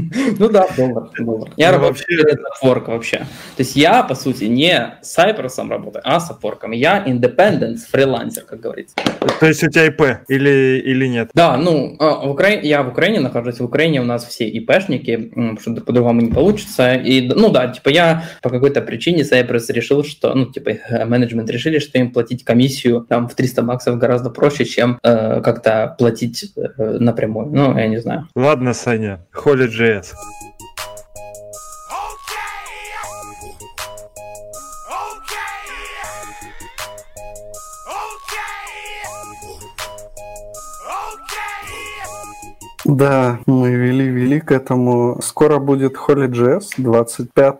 ну да, доллар. доллар. Я ну, работаю вообще... с Upwork вообще. То есть я, по сути, не с Cypress работаю, а с Upwork. Я independent фрилансер, как говорится. То есть у тебя ИП или, или нет? Да, ну, а, в Украине, я в Украине нахожусь. В Украине у нас все ИПшники, потому что по-другому не получится. И, ну да, типа я по какой-то причине Cypress решил, что, ну, типа менеджмент решили, что им платить комиссию там в 300 баксов гораздо проще, чем э, как-то платить э, напрямую. Ну, я не знаю. Ладно, Саня, Holy.js. Да, мы вели-вели к этому. Скоро будет Holy.js 25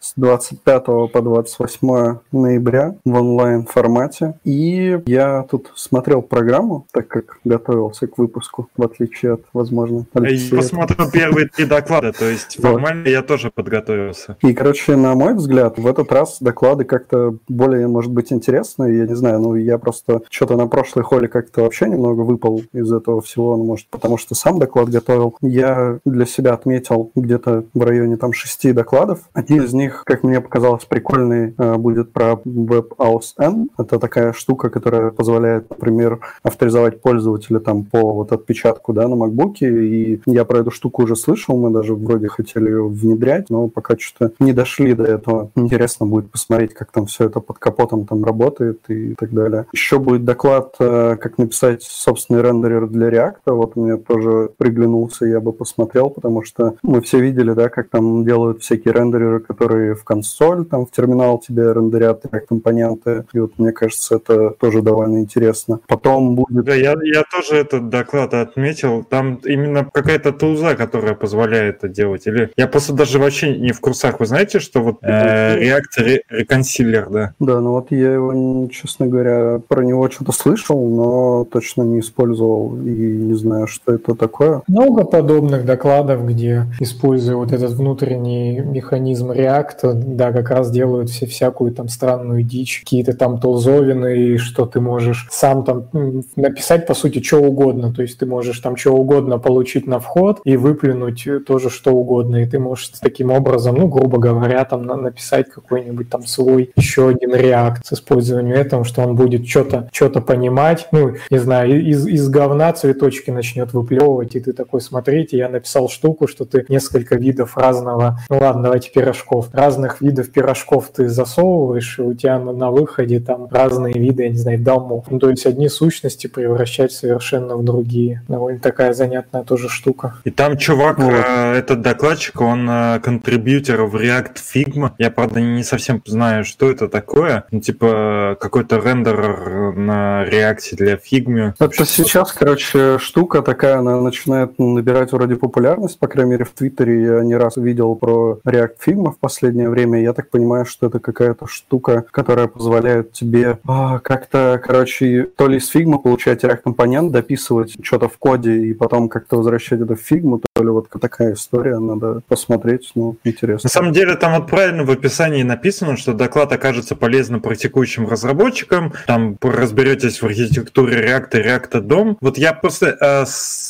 с 25 по 28 ноября в онлайн формате. И я тут смотрел программу, так как готовился к выпуску, в отличие от, возможно, Алексея. Я посмотрел первые три доклада, то есть формально я тоже подготовился. И, короче, на мой взгляд, в этот раз доклады как-то более, может быть, интересные. Я не знаю, ну я просто что-то на прошлой холле как-то вообще немного выпал из этого всего, ну, может, потому что сам доклад готовил. Я для себя отметил где-то в районе там шести докладов. Один из них, как мне показалось, прикольный э, будет про WebAuthn. Это такая штука, которая позволяет, например, авторизовать пользователя там по вот отпечатку да, на MacBook. И я про эту штуку уже слышал, мы даже вроде хотели ее внедрять, но пока что-то не дошли до этого. Интересно будет посмотреть, как там все это под капотом там работает и так далее. Еще будет доклад, э, как написать собственный рендерер для React. Вот у меня тоже приглянулся, я бы посмотрел, потому что мы все видели, да, как там делают всякие рендереры, которые в консоль, там в терминал тебе рендерят компоненты. И вот мне кажется, это тоже довольно интересно. Потом будет... Да, я, я тоже этот доклад отметил. Там именно какая-то тулза, которая позволяет это делать. Или я просто даже вообще не в курсах. Вы знаете, что вот э, React Reconcilier, да? Да, ну вот я его, честно говоря, про него что-то слышал, но точно не использовал и не знаю, что это такое. Много подобных докладов, где, используя вот этот внутренний механизм React, да, как раз делают все всякую там странную дичь, какие-то там толзовины, и что ты можешь сам там написать, по сути, что угодно. То есть ты можешь там что угодно получить на вход и выплюнуть тоже что угодно. И ты можешь таким образом, ну, грубо говоря, там написать какой-нибудь там свой еще один React с использованием этого, что он будет что-то что понимать, ну, не знаю, из, из говна цветочки начнет выплевывать, и ты такой, смотрите, я написал штуку, что ты несколько видов разного, ну ладно, давайте пирожков, разных видов пирожков ты засовываешь, и у тебя на, на выходе там разные виды, я не знаю, домов. Ну, то есть одни сущности превращать совершенно в другие. Довольно такая занятная тоже штука. И там чувак, вот. э, этот докладчик, он э, контрибьютер в React Figma. Я, правда, не совсем знаю, что это такое. Ну, типа какой-то рендер на React для Figma. Это сейчас, короче, штука такая, она начинает начинает набирать вроде популярность, по крайней мере, в Твиттере я не раз видел про React Figma в последнее время. Я так понимаю, что это какая-то штука, которая позволяет тебе а, как-то, короче, то ли из Figma получать React-компонент, дописывать что-то в коде и потом как-то возвращать это в Figma, то ли вот такая история, надо посмотреть, ну, интересно. На самом деле там вот правильно в описании написано, что доклад окажется полезным практикующим разработчикам, там разберетесь в архитектуре React и React DOM. Вот я просто э,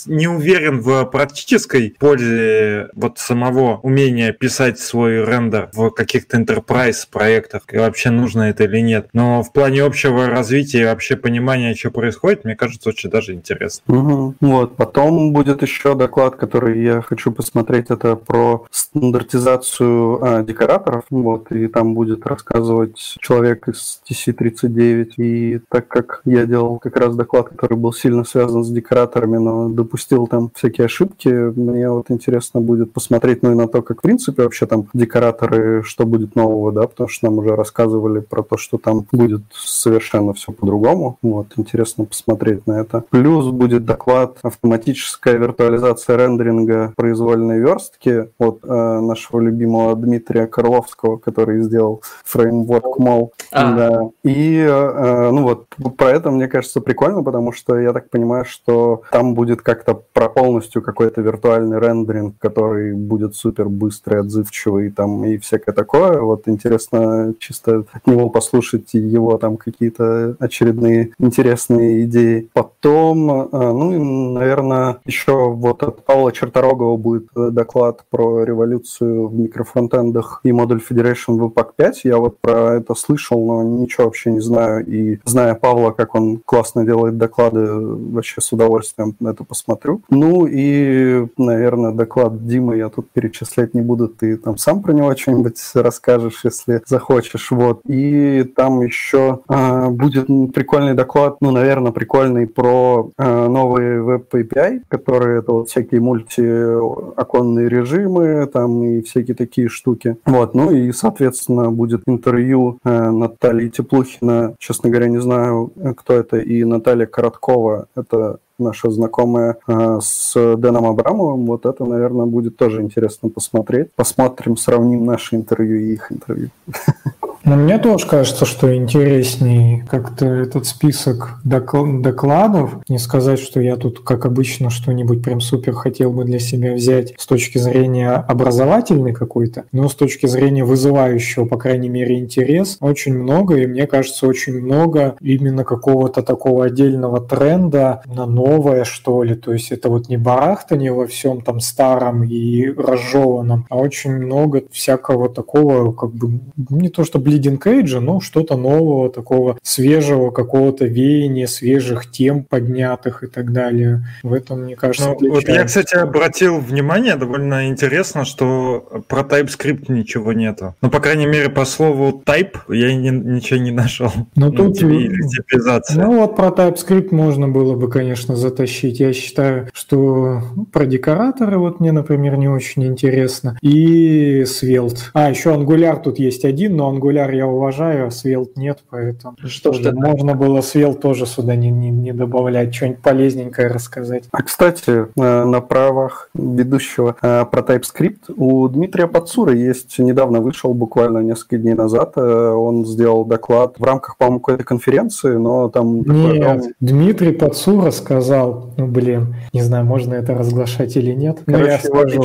не уверен, уверен в практической пользе вот самого умения писать свой рендер в каких-то enterprise проектах, и вообще нужно это или нет. Но в плане общего развития и вообще понимания, что происходит, мне кажется, очень даже интересно. Угу. Вот, потом будет еще доклад, который я хочу посмотреть, это про стандартизацию а, декораторов, вот, и там будет рассказывать человек из TC39, и так как я делал как раз доклад, который был сильно связан с декораторами, но допустил допустил там всякие ошибки. Мне вот интересно будет посмотреть, ну и на то, как в принципе вообще там декораторы, что будет нового, да, потому что нам уже рассказывали про то, что там будет совершенно все по-другому. Вот, интересно посмотреть на это. Плюс будет доклад автоматическая виртуализация рендеринга произвольной верстки от э, нашего любимого Дмитрия Карловского, который сделал фреймворк Mol. А. Да. И, э, ну вот, про это, мне кажется, прикольно, потому что я так понимаю, что там будет как-то про полностью какой-то виртуальный рендеринг, который будет супер быстрый, отзывчивый там и всякое такое. Вот интересно чисто от него послушать его там какие-то очередные интересные идеи. Потом, э, ну наверное, еще вот от Павла Черторогова будет доклад про революцию в микрофронтендах и модуль Federation Webpack 5. Я вот про это слышал, но ничего вообще не знаю. И зная Павла, как он классно делает доклады, вообще с удовольствием на это посмотрю. Ну и, наверное, доклад Димы я тут перечислять не буду. Ты там сам про него что-нибудь расскажешь, если захочешь. Вот. И там еще э, будет прикольный доклад, ну, наверное, прикольный про э, новые веб-API, которые это вот всякие мультиоконные режимы там и всякие такие штуки. Вот. Ну и, соответственно, будет интервью э, Натальи Теплухина. Честно говоря, не знаю, кто это. И Наталья Короткова. Это наша знакомая э, с Дэном Абрамовым. Вот это, наверное, будет тоже интересно посмотреть. Посмотрим, сравним наши интервью и их интервью. Но мне тоже кажется, что интереснее как-то этот список докладов. Не сказать, что я тут, как обычно, что-нибудь прям супер хотел бы для себя взять с точки зрения образовательной какой-то, но с точки зрения вызывающего, по крайней мере, интерес, очень много, и мне кажется, очень много именно какого-то такого отдельного тренда на новое, что ли. То есть это вот не барахтание во всем там старом и разжеванном, а очень много всякого такого, как бы, не то что Bleeding Edge, но что-то нового, такого свежего какого-то веяния, свежих тем поднятых и так далее. В этом, мне кажется, ну, Вот я, кстати, обратил внимание, довольно интересно, что про TypeScript ничего нету. Ну, по крайней мере, по слову type я не, ничего не нашел. Но ну, тут... Ну, вот про TypeScript можно было бы, конечно, затащить. Я считаю, что про декораторы вот мне, например, не очень интересно. И Svelte. А, еще Angular тут есть один, но Angular Angular я уважаю, а Svelte нет, поэтому что ж можно было Svelte тоже сюда не, не, не добавлять, что-нибудь полезненькое рассказать. А, кстати, э, на правах ведущего э, про TypeScript у Дмитрия Пацура есть, недавно вышел, буквально несколько дней назад, э, он сделал доклад в рамках, по-моему, какой-то конференции, но там... Нет, такой, Дмитрий Пацура сказал, ну, блин, не знаю, можно это разглашать или нет, но Короче, я скажу,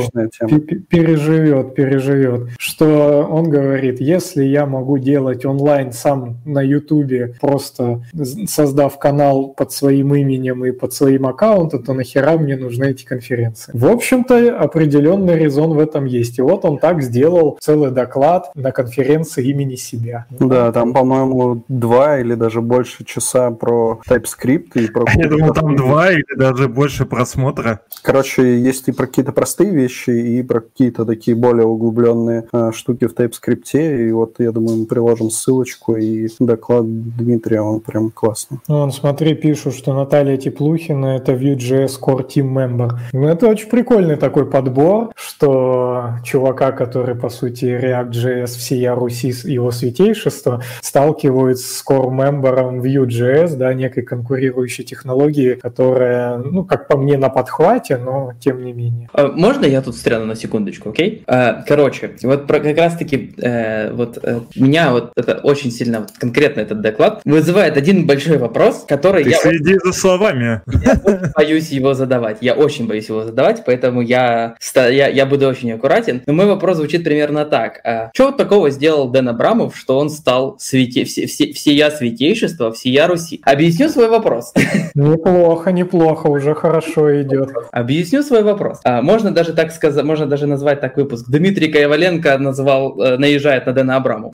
переживет, переживет, что он говорит, если я могу могу делать онлайн сам на Ютубе, просто создав канал под своим именем и под своим аккаунтом, то нахера мне нужны эти конференции? В общем-то, определенный резон в этом есть. И вот он так сделал целый доклад на конференции имени себя. Да, там, по-моему, два или даже больше часа про TypeScript и про... Я думал, там два или даже больше просмотра. Короче, есть и про какие-то простые вещи, и про какие-то такие более углубленные э, штуки в TypeScript. И вот, я думаю, мы приложим ссылочку, и доклад Дмитрия, он прям классный. Ну, он, смотри, пишут, что Наталья Теплухина – это Vue.js Core Team Member. Ну, это очень прикольный такой подбор, что чувака, который, по сути, React.js всея Руси, его святейшество, сталкиваются с Core мембером Vue.js, да, некой конкурирующей технологии, которая, ну, как по мне, на подхвате, но тем не менее. А можно я тут встряну на секундочку, окей? А, короче, вот про, как раз-таки э, вот э, меня вот это очень сильно, вот конкретно этот доклад, вызывает один большой вопрос, который Ты я... следи за словами. Я боюсь его задавать. Я очень боюсь его задавать, поэтому я, я, я буду очень аккуратен. Но мой вопрос звучит примерно так. А, что вот такого сделал Дэн Абрамов, что он стал свете... все, все, всея святейшества, всея Руси? Объясню свой вопрос. Неплохо, неплохо, уже хорошо идет. Объясню свой вопрос. А, можно даже так сказать, можно даже назвать так выпуск. Дмитрий Каеваленко назвал, э, наезжает на Дэна Абрамова.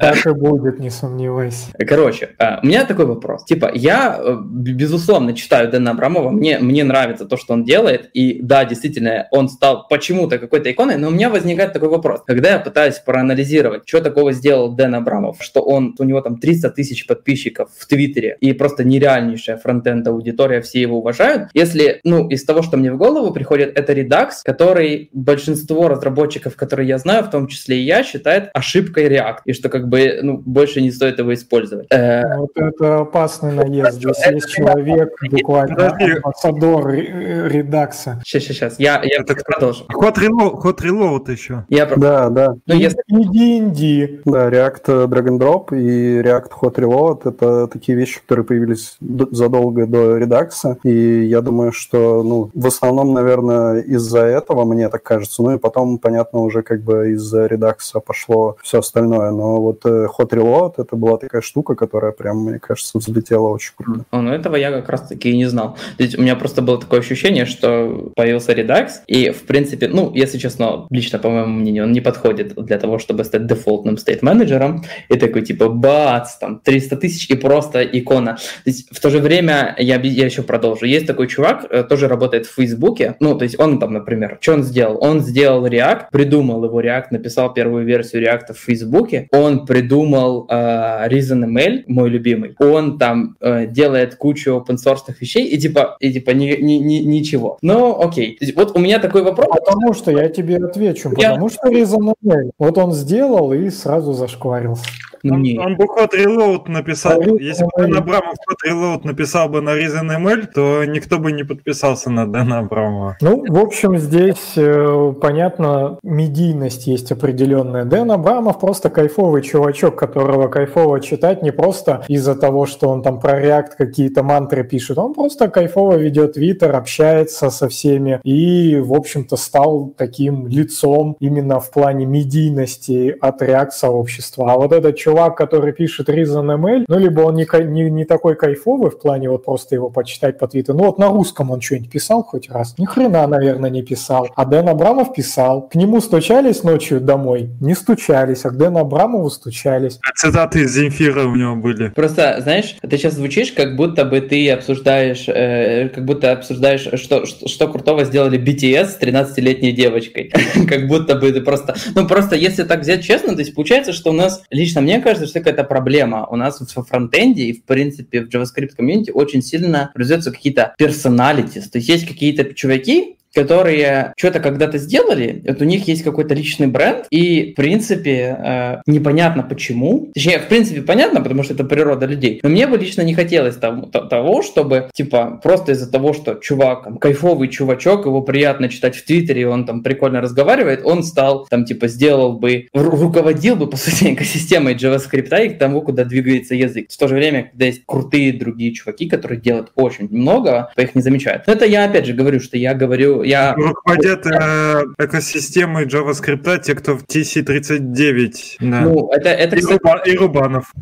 Так и будет, не сомневайся. Короче, э, у меня такой вопрос. Типа, я, э, безусловно, читаю Дэна Абрамова, мне, мне нравится то, что он делает, и да, действительно, он стал почему-то какой-то иконой, но у меня возникает такой вопрос. Когда я пытаюсь проанализировать, что такого сделал Дэн Абрамов, что он, у него там 300 тысяч подписчиков в Твиттере, и просто нереальнейшая фронтенд аудитория, все его уважают. Если, ну, из того, что мне в голову приходит, это Redux, который большинство разработчиков, которые я знаю, в том числе и я, считает ошибкой React, и что как бы, ну, больше не стоит его использовать. Э, вот это опасный наезд. Здесь есть человек, буквально амбассадор редакса. Сейчас, сейчас, сейчас. Я, я это продолжу. Ход reload, ход reload еще. Я... Да, да. Ну, если... D&D. Да, React Drag and Drop и React Hot Reload — это такие вещи, которые появились задолго до редакса, и я думаю, что, ну, в основном, наверное, из-за этого, мне так кажется, ну и потом, понятно, уже как бы из-за редакса пошло все остальное, но вот э, Hot Reload — это была такая штука, которая прям, мне кажется, взлетела очень круто. Ну, этого я как раз-таки и не знал. То есть у меня просто было такое ощущение, что появился Redux, и, в принципе, ну, если честно, лично, по моему мнению, он не подходит для того, чтобы стать дефолтным стейт-менеджером, и такой, типа, бац, там, 300 тысяч и просто икона. То есть в то же время, я, я еще продолжу, есть такой чувак, э, тоже работает в Фейсбуке, ну, то есть он там, например, что он сделал? Он сделал React, придумал его React, написал первую версию React в Фейсбуке, он придумал э, ReasonML, мой любимый, он там э, делает кучу open source вещей, и типа, и типа ни, ни, ни, ничего. Но окей. Вот у меня такой вопрос. Потому что я тебе отвечу, я... потому что ReasonML. Вот он сделал и сразу зашкварился. Ну, он, он бы код reload написал. А Если бы Дэн Абрамов код reload написал бы на ReasonML, то никто бы не подписался на Дэна Абрамова. Ну, в общем, здесь э, понятно, медийность есть определенная. Дэн Абрамов просто кайфовый чувачок, которого кайфово читать не просто из-за того, что он там про React какие-то мантры пишет. Он просто кайфово ведет Твиттер, общается со всеми и, в общем-то, стал таким лицом именно в плане медийности от React сообщества. А вот этот чувак который пишет ReasonML, ну, либо он не, не, не такой кайфовый в плане вот просто его почитать по твиттеру. Ну, вот на русском он что-нибудь писал хоть раз? Ни хрена, наверное, не писал. А Дэн Абрамов писал. К нему стучались ночью домой? Не стучались, а к Дэну Абрамову стучались. А цитаты из Земфира у него были. Просто, знаешь, ты сейчас звучишь, как будто бы ты обсуждаешь, э, как будто обсуждаешь, что, что, что крутого сделали BTS с 13-летней девочкой. как будто бы ты просто... Ну, просто если так взять честно, то есть получается, что у нас, лично мне кажется, что какая-то проблема. У нас в фронтенде и, в принципе, в JavaScript комьюнити очень сильно развиваются какие-то персоналитис. То есть есть какие-то чуваки, которые что-то когда-то сделали, вот у них есть какой-то личный бренд, и, в принципе, э, непонятно почему. Точнее, в принципе, понятно, потому что это природа людей. Но мне бы лично не хотелось того, того чтобы, типа, просто из-за того, что чувак, там, кайфовый чувачок, его приятно читать в Твиттере, он там прикольно разговаривает, он стал, там, типа, сделал бы, руководил бы, по сути, экосистемой JavaScript и к тому, куда двигается язык. В то же время, когда есть крутые другие чуваки, которые делают очень много, то их не замечают. Но это я, опять же, говорю, что я говорю я... Руководят э, экосистемой JavaScript те, кто в TC39. Да. Ну, это, это и, кстати... Руба, и Рубанов.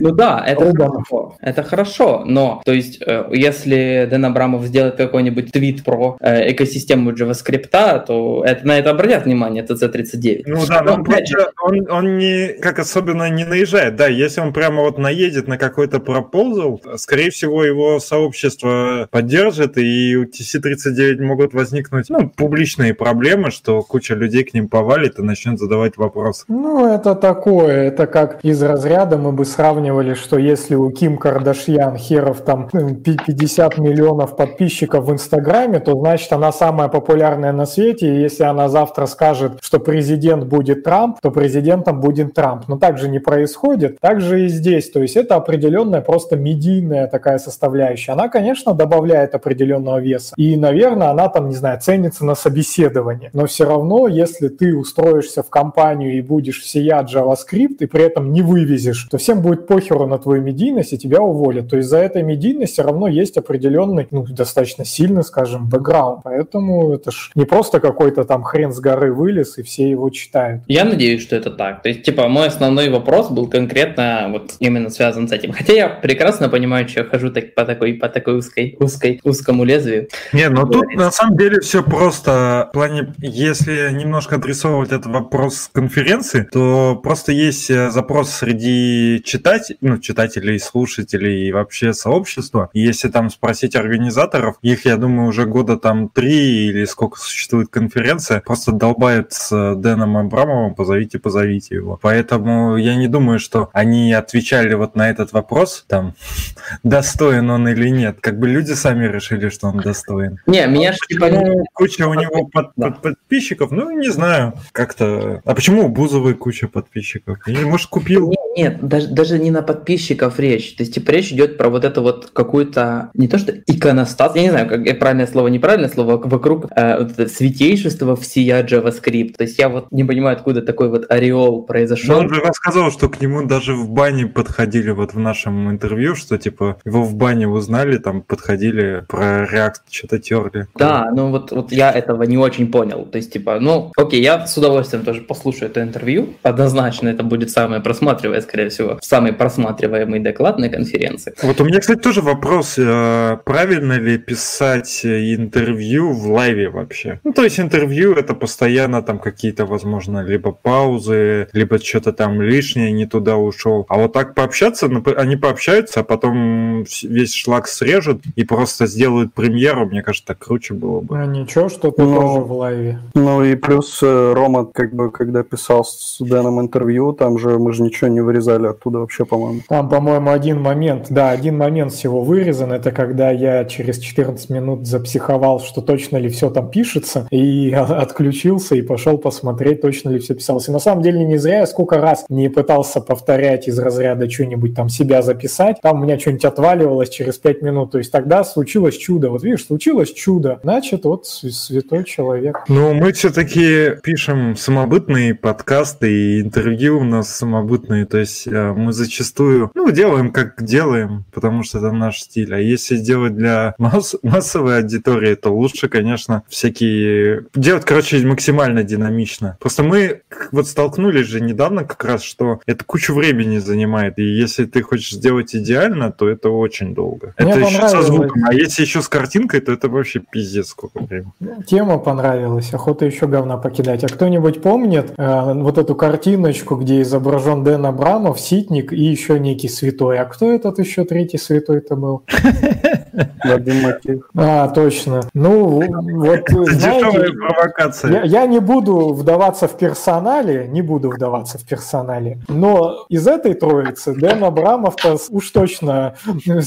Ну да, это хорошо. Это хорошо, но, то есть, э, если Дэн Абрамов сделает какой-нибудь твит про э, экосистему JavaScript, то это, на это обратят внимание TC39. Ну да, но он, просто, он, он не, как особенно не наезжает. Да, если он прямо вот наедет на какой-то проползал, скорее всего, его сообщество поддержит, и у TC39 могут возникнуть ну, публичные проблемы, что куча людей к ним повалит и начнет задавать вопросы. Ну, это такое. Это как из разряда мы бы сравнивали, что если у Ким Кардашьян херов там 50 ну, миллионов подписчиков в Инстаграме, то значит она самая популярная на свете. И если она завтра скажет, что президент будет Трамп, то президентом будет Трамп. Но так же не происходит. Так же и здесь. То есть это определенная просто медийная такая составляющая. Она, конечно, добавляет определенного веса. И, наверное, наверное, она там, не знаю, ценится на собеседовании. Но все равно, если ты устроишься в компанию и будешь всея JavaScript, и при этом не вывезешь, то всем будет похеру на твою медийность, и тебя уволят. То есть за этой медийность все равно есть определенный, ну, достаточно сильный, скажем, бэкграунд. Поэтому это ж не просто какой-то там хрен с горы вылез, и все его читают. Я надеюсь, что это так. То есть, типа, мой основной вопрос был конкретно вот именно связан с этим. Хотя я прекрасно понимаю, что я хожу так, по такой, по такой узкой, узкой, узкому лезвию. Не, ну тут тут на самом деле все просто. В плане, если немножко адресовывать этот вопрос конференции, то просто есть э, запрос среди читателей, ну, читателей, слушателей и вообще сообщества. Если там спросить организаторов, их, я думаю, уже года там три или сколько существует конференция, просто долбают с Дэном Абрамовым, позовите, позовите его. Поэтому я не думаю, что они отвечали вот на этот вопрос, там, достоин он или нет. Как бы люди сами решили, что он достоин. Не, меня же типа... Куча у него под, да. под, подписчиков, ну, не знаю, как-то... А почему у Бузовой куча подписчиков? Или, может, купил? Нет, нет, даже, даже не на подписчиков речь. То есть, типа, речь идет про вот это вот какую-то, не то что иконостас, я не знаю, как правильное слово, неправильное слово, вокруг э, вот это святейшества всея JavaScript. То есть, я вот не понимаю, откуда такой вот ореол произошел. Но он же рассказал, что к нему даже в бане подходили вот в нашем интервью, что, типа, его в бане узнали, там, подходили про React что-то терли. Да, ну вот, вот я этого не очень понял. То есть, типа, ну, окей, я с удовольствием тоже послушаю это интервью. Однозначно это будет самое просматриваемое, скорее всего, самый просматриваемый доклад на конференции. Вот у меня, кстати, тоже вопрос. Э, правильно ли писать интервью в лайве вообще? Ну, то есть интервью это постоянно там какие-то, возможно, либо паузы, либо что-то там лишнее не туда ушел. А вот так пообщаться, они пообщаются, а потом весь шлак срежут и просто сделают премьеру, мне кажется, так круче было бы. А ничего, что ты ну, тоже в лайве. Ну и плюс э, Рома, как бы, когда писал с Дэном интервью, там же мы же ничего не вырезали оттуда вообще, по-моему. Там, по-моему, один момент, да, один момент всего вырезан, это когда я через 14 минут запсиховал, что точно ли все там пишется, и отключился и пошел посмотреть, точно ли все писалось. И на самом деле не зря я сколько раз не пытался повторять из разряда что-нибудь там себя записать, там у меня что-нибудь отваливалось через 5 минут, то есть тогда случилось чудо. Вот видишь, случилось чудо. Значит, вот святой человек. Ну, мы все-таки пишем самобытные подкасты и интервью у нас самобытные. То есть э, мы зачастую, ну, делаем как делаем, потому что это наш стиль. А если делать для масс массовой аудитории, то лучше, конечно, всякие... Делать, короче, максимально динамично. Просто мы вот столкнулись же недавно как раз, что это кучу времени занимает. И если ты хочешь сделать идеально, то это очень долго. Мне это еще со звуком. А если еще с картинкой, то это вообще пиздец сколько времени. Тема понравилась, охота еще говна покидать. А кто-нибудь помнит э, вот эту картиночку, где изображен Дэн Абрамов, Ситник и еще некий святой? А кто этот еще третий святой-то был? А, точно. Ну, вот, знаете, провокация. Я, я не буду вдаваться в персонале, не буду вдаваться в персонале, но из этой троицы Дэн Абрамов-то уж точно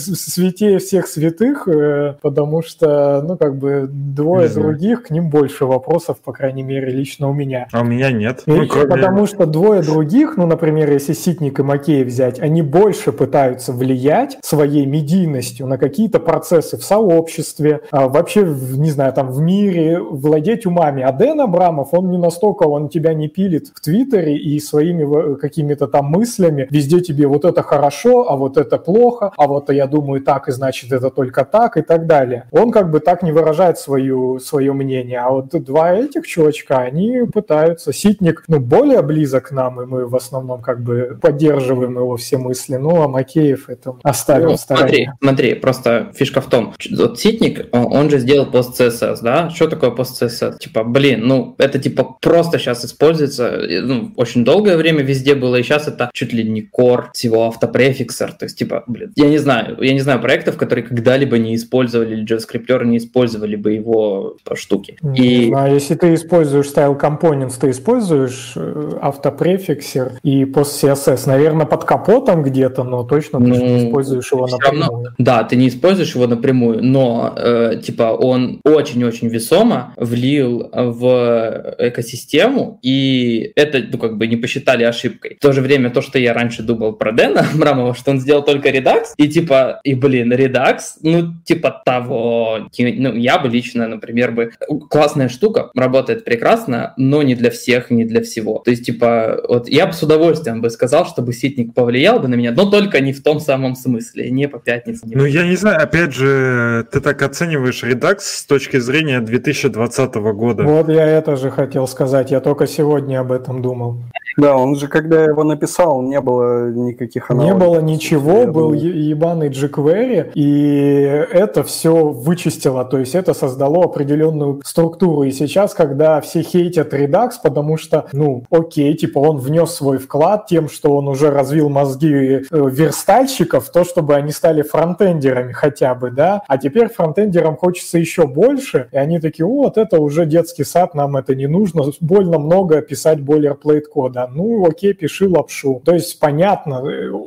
святее всех святых, э, потому что, ну, как бы двое других, к ним больше вопросов, по крайней мере, лично у меня. А у меня нет. Ну, кроме... Потому что двое других, ну, например, если Ситник и Макеев взять, они больше пытаются влиять своей медийностью на какие-то процессы в сообществе, а вообще, не знаю, там в мире, владеть умами. А Дэн Абрамов, он не настолько, он тебя не пилит в Твиттере и своими какими-то там мыслями везде тебе вот это хорошо, а вот это плохо, а вот я думаю так, и значит это только так и так далее. Он как бы так не выражает свою, свое мнение. А вот два этих чувачка, они пытаются. Ситник, ну, более близок к нам, и мы в основном как бы поддерживаем его все мысли. Ну, а Макеев это оставил ну, Смотри, смотри, просто фишка в том, вот Ситник, он же сделал пост CSS, да? Что такое пост CSS? Типа, блин, ну, это типа просто сейчас используется, ну, очень долгое время везде было, и сейчас это чуть ли не core всего автопрефиксер. То есть, типа, блин, я не знаю, я не знаю проектов, которые когда-либо не использовали, или JavaScript не использовали бы его по штуке. И... А если ты используешь Style Components, ты используешь э, автопрефиксер и пост CSS, наверное, под капотом где-то, но точно ну, ты не используешь его напрямую. Равно, да, ты не используешь его напрямую, но э, типа он очень-очень весомо влил в экосистему, и это, ну, как бы не посчитали ошибкой. В то же время то, что я раньше думал про Дэна Мрамова, что он сделал только Redux, и типа, и блин, Redux, ну, типа того, ну, я бы лично, например, бы, классная штука, работает прекрасно, но не для всех, не для всего. То есть, типа, вот я бы с удовольствием бы сказал, чтобы ситник повлиял бы на меня, но только не в том самом смысле, не по пятницам. Ну, я не знаю, опять опять же, ты так оцениваешь Redux с точки зрения 2020 года. Вот я это же хотел сказать, я только сегодня об этом думал. Да, он же, когда его написал, не было никаких аналогий. Не было ничего, был ебаный jQuery, и это все вычистило, то есть это создало определенную структуру. И сейчас, когда все хейтят Redux, потому что, ну, окей, типа он внес свой вклад тем, что он уже развил мозги э, верстальщиков, то, чтобы они стали фронтендерами хотя бы, да, а теперь фронтендерам хочется еще больше, и они такие, вот, это уже детский сад, нам это не нужно, больно много писать бойлерплейт кода ну окей, пиши лапшу. То есть понятно,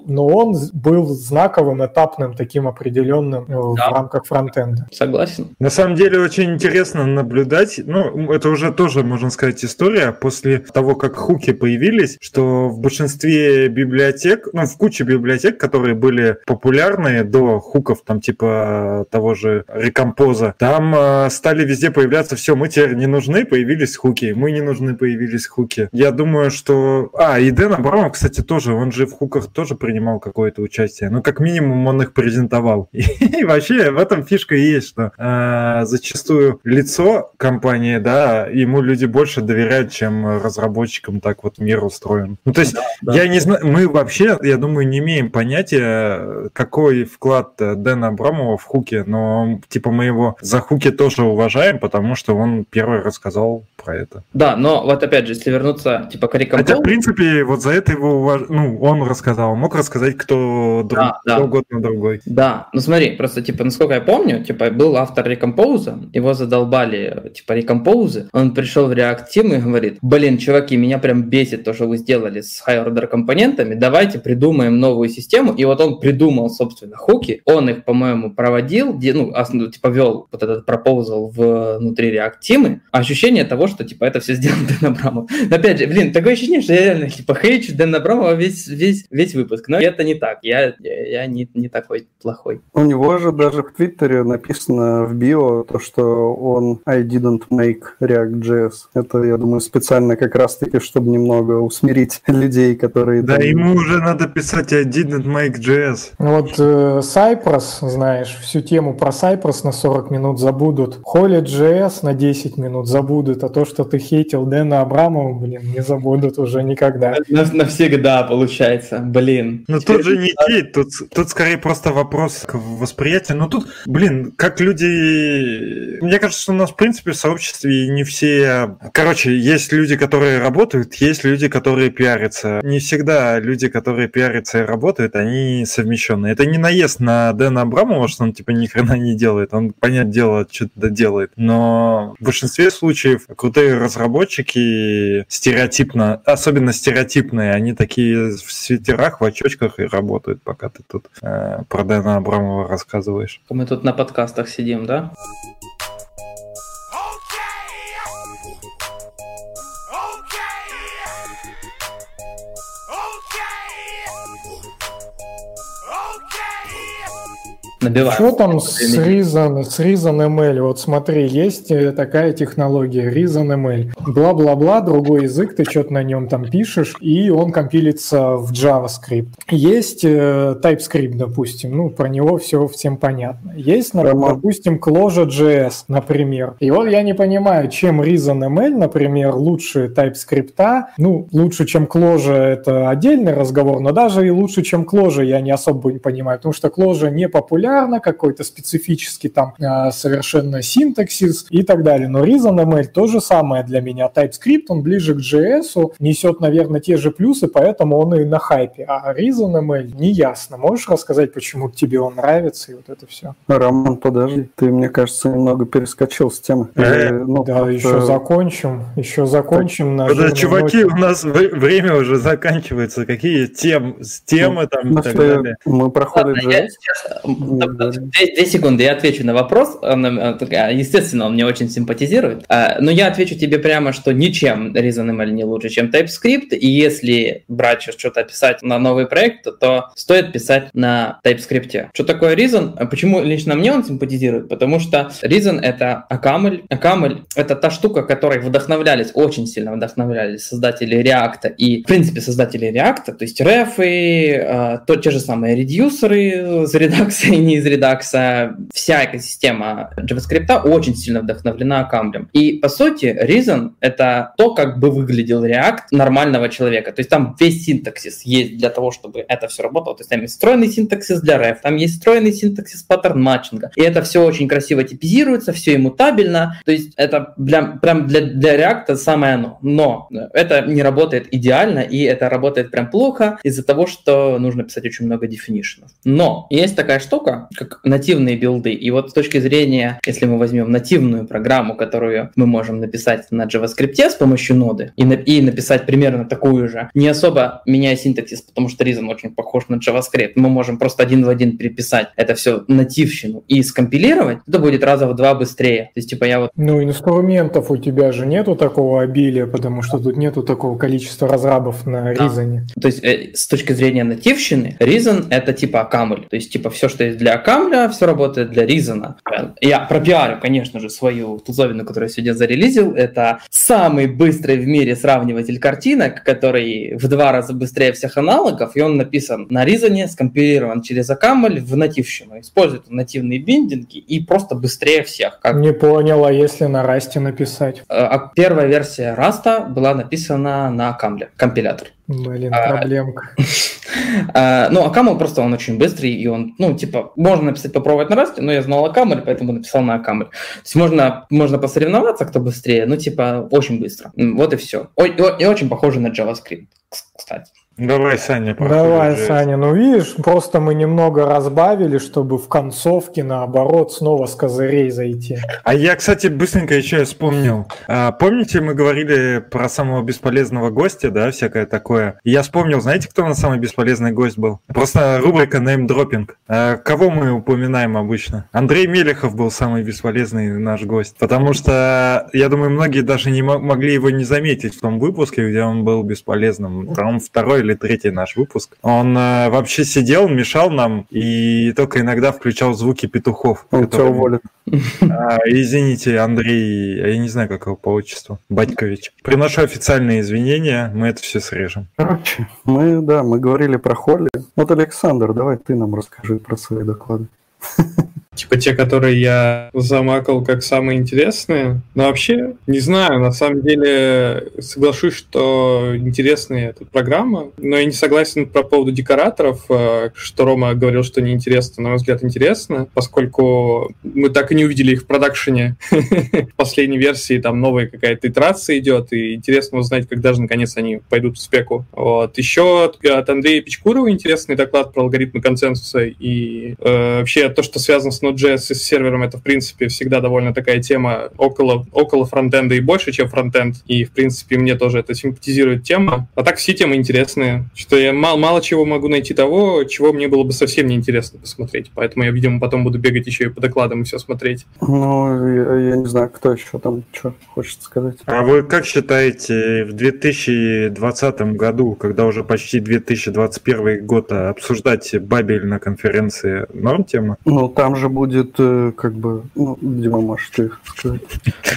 но он был знаковым, этапным, таким определенным э, да. в рамках фронтенда. Согласен. На самом деле очень интересно наблюдать, ну это уже тоже, можно сказать, история после того, как хуки появились, что в большинстве библиотек, ну в куче библиотек, которые были популярны до хуков, там типа того же рекомпоза, там э, стали везде появляться, все, мы теперь не нужны, появились хуки, мы не нужны, появились хуки. Я думаю, что а, и Дэн Абрамов, кстати, тоже, он же в хуках тоже принимал какое-то участие. Ну, как минимум, он их презентовал. И, вообще в этом фишка есть, что э, зачастую лицо компании, да, ему люди больше доверяют, чем разработчикам так вот мир устроен. Ну, то есть, да, я не знаю, мы вообще, я думаю, не имеем понятия, какой вклад Дэна Абрамова в хуке, но, типа, мы его за хуки тоже уважаем, потому что он первый рассказал про это. Да, но вот опять же, если вернуться, типа, к Хотя в принципе, вот за это его уваж... ну, он рассказал. Мог рассказать кто, друг... да, да. угодно другой. Да, ну смотри, просто, типа, насколько я помню, типа, был автор рекомпоза, его задолбали, типа, рекомпозы, он пришел в React Team и говорит, блин, чуваки, меня прям бесит то, что вы сделали с high-order компонентами, давайте придумаем новую систему, и вот он придумал, собственно, хуки, он их, по-моему, проводил, ну, ну, типа, вел вот этот пропозал внутри React Team, ощущение того, что, типа, это все сделано Дэн Абрамов. Опять же, блин, такое ощущение, что я реально типа хейчу Дэна Абрамова весь, весь, весь выпуск. Но это не так. Я, я, я не, не такой плохой. У него же даже в Твиттере написано в био то, что он I didn't make React.js. Это, я думаю, специально как раз-таки, чтобы немного усмирить людей, которые... Да, там... ему уже надо писать I didn't make JS. Вот э, Cypress, знаешь, всю тему про Cypress на 40 минут забудут. Холли JS на 10 минут забудут, а то, что ты хейтил Дэна Абрамова, блин, не забудут будут уже никогда. Навсегда, получается, блин. Ну тут же не кейт, тут, тут скорее просто вопрос к восприятию. Ну тут, блин, как люди... Мне кажется, что у нас, в принципе, в сообществе не все... Короче, есть люди, которые работают, есть люди, которые пиарятся. Не всегда люди, которые пиарятся и работают, они совмещенные. Это не наезд на Дэна Абрамова, что он, типа, ни не делает. Он, понятное дело, что-то делает. Но в большинстве случаев крутые разработчики стереотипно особенно стереотипные, они такие в свитерах, в очочках и работают, пока ты тут э, про Дэна Абрамова рассказываешь. Мы тут на подкастах сидим, да? Набивать. Что там с Reason, с Reason ML? Вот смотри, есть э, такая технология Reason ML. Бла-бла-бла, другой язык, ты что-то на нем там пишешь, и он компилится в JavaScript. Есть э, TypeScript, допустим, ну, про него все всем понятно. Есть, например, допустим, Clojure.js, например. И вот я не понимаю, чем Reason ML, например, лучше TypeScript, ну, лучше, чем Clojure, это отдельный разговор, но даже и лучше, чем Clojure я не особо не понимаю, потому что Clojure не популярен, популярно, какой-то специфический там а, совершенно синтаксис и так далее. Но ReasonML то же самое для меня. TypeScript, он ближе к JS, несет, наверное, те же плюсы, поэтому он и на хайпе. А ReasonML не ясно. Можешь рассказать, почему тебе он нравится и вот это все? Роман, подожди, ты, мне кажется, немного перескочил с темы. Э, ну, да, еще закончим, еще закончим. На да, чуваки, у нас время уже заканчивается. Какие тем, темы ну, там и так далее? Мы проходим JS. Две, две секунды, я отвечу на вопрос. Естественно, он мне очень симпатизирует. А, но я отвечу тебе прямо, что ничем ReasonML не лучше, чем TypeScript. И если брать что-то писать на новый проект, то стоит писать на TypeScript. Что такое Reason? Почему лично мне он симпатизирует? Потому что Reason — это Акамль. Акамль — это та штука, которой вдохновлялись, очень сильно вдохновлялись создатели React и, в принципе, создатели React, то есть рефы, а, то, те же самые редюсеры с редакцией из Redux, вся экосистема JavaScript очень сильно вдохновлена камлем. И, по сути, Reason — это то, как бы выглядел React нормального человека. То есть там весь синтаксис есть для того, чтобы это все работало. То есть там есть встроенный синтаксис для ref, там есть встроенный синтаксис паттерн матчинга. И это все очень красиво типизируется, все иммутабельно. То есть это прям, прям для, для React самое оно. Но это не работает идеально, и это работает прям плохо из-за того, что нужно писать очень много definition. Но есть такая штука, как нативные билды. И вот с точки зрения, если мы возьмем нативную программу, которую мы можем написать на JavaScript с помощью ноды и, на, и написать примерно такую же, не особо меняя синтаксис, потому что Reason очень похож на JavaScript, мы можем просто один в один переписать это все нативщину и скомпилировать, это будет раза в два быстрее. То есть, типа, я вот... Ну, инструментов у тебя же нету такого обилия, потому что тут нету такого количества разрабов на Reason. Да. То есть, э, с точки зрения нативщины, Reason — это типа Акамль. То есть, типа, все, что есть для Акамля, все работает для Reason. Я пропиарю, конечно же, свою тулзовину, которую я сегодня зарелизил. Это самый быстрый в мире сравниватель картинок, который в два раза быстрее всех аналогов, и он написан на Reason, скомпилирован через OCaml в нативщину. Использует нативные биндинги и просто быстрее всех. Как... Не понял, а если на Rust е написать? Э, а первая версия Rust а была написана на OCaml е, компилятор. Блин, а, проблемка. А, ну, OCaml просто он очень быстрый, и он, ну, типа, можно написать, попробовать на Rust е, но я знал OCaml, поэтому написал на OCaml. То есть можно, можно посоревноваться, кто быстрее, ну, типа, очень быстро. Вот и все. И очень похоже на JavaScript, кстати. Давай, Саня. Давай, Саня. Ну, видишь, просто мы немного разбавили, чтобы в концовке, наоборот, снова с козырей зайти. А я, кстати, быстренько еще вспомнил. А, помните, мы говорили про самого бесполезного гостя, да, всякое такое? Я вспомнил, знаете, кто у нас самый бесполезный гость был? Просто рубрика name-dropping. А, кого мы упоминаем обычно? Андрей Мелехов был самый бесполезный наш гость. Потому что, я думаю, многие даже не могли его не заметить в том выпуске, где он был бесполезным. Там второй или третий наш выпуск. Он э, вообще сидел, мешал нам и только иногда включал звуки петухов. Он которые... тебя уволит. А, извините, Андрей, я не знаю, как его по отчеству, Батькович. Приношу официальные извинения, мы это все срежем. Короче, мы, да, мы говорили про Холли. Вот, Александр, давай ты нам расскажи про свои доклады. Типа те, которые я замакал как самые интересные. Но вообще, не знаю, на самом деле соглашусь, что интересная эта программа. Но я не согласен по поводу декораторов, э, что Рома говорил, что неинтересно. На мой взгляд, интересно, поскольку мы так и не увидели их в продакшене. В последней версии там новая какая-то итерация идет, и интересно узнать, когда же наконец они пойдут в спеку. Вот. Еще от Андрея Печкурова интересный доклад про алгоритмы консенсуса и э, вообще то, что связано с Node.js с сервером это, в принципе, всегда довольно такая тема около, около фронтенда и больше, чем фронтенд. И, в принципе, мне тоже это симпатизирует тема. А так все темы интересные. Что я мало, мало чего могу найти того, чего мне было бы совсем неинтересно посмотреть. Поэтому я, видимо, потом буду бегать еще и по докладам и все смотреть. Ну, я, я не знаю, кто еще там что хочет сказать. А вы как считаете, в 2020 году, когда уже почти 2021 год, обсуждать Бабель на конференции норм тема? Ну, там же будет э, как бы, ну, Дима, можешь ты сказать.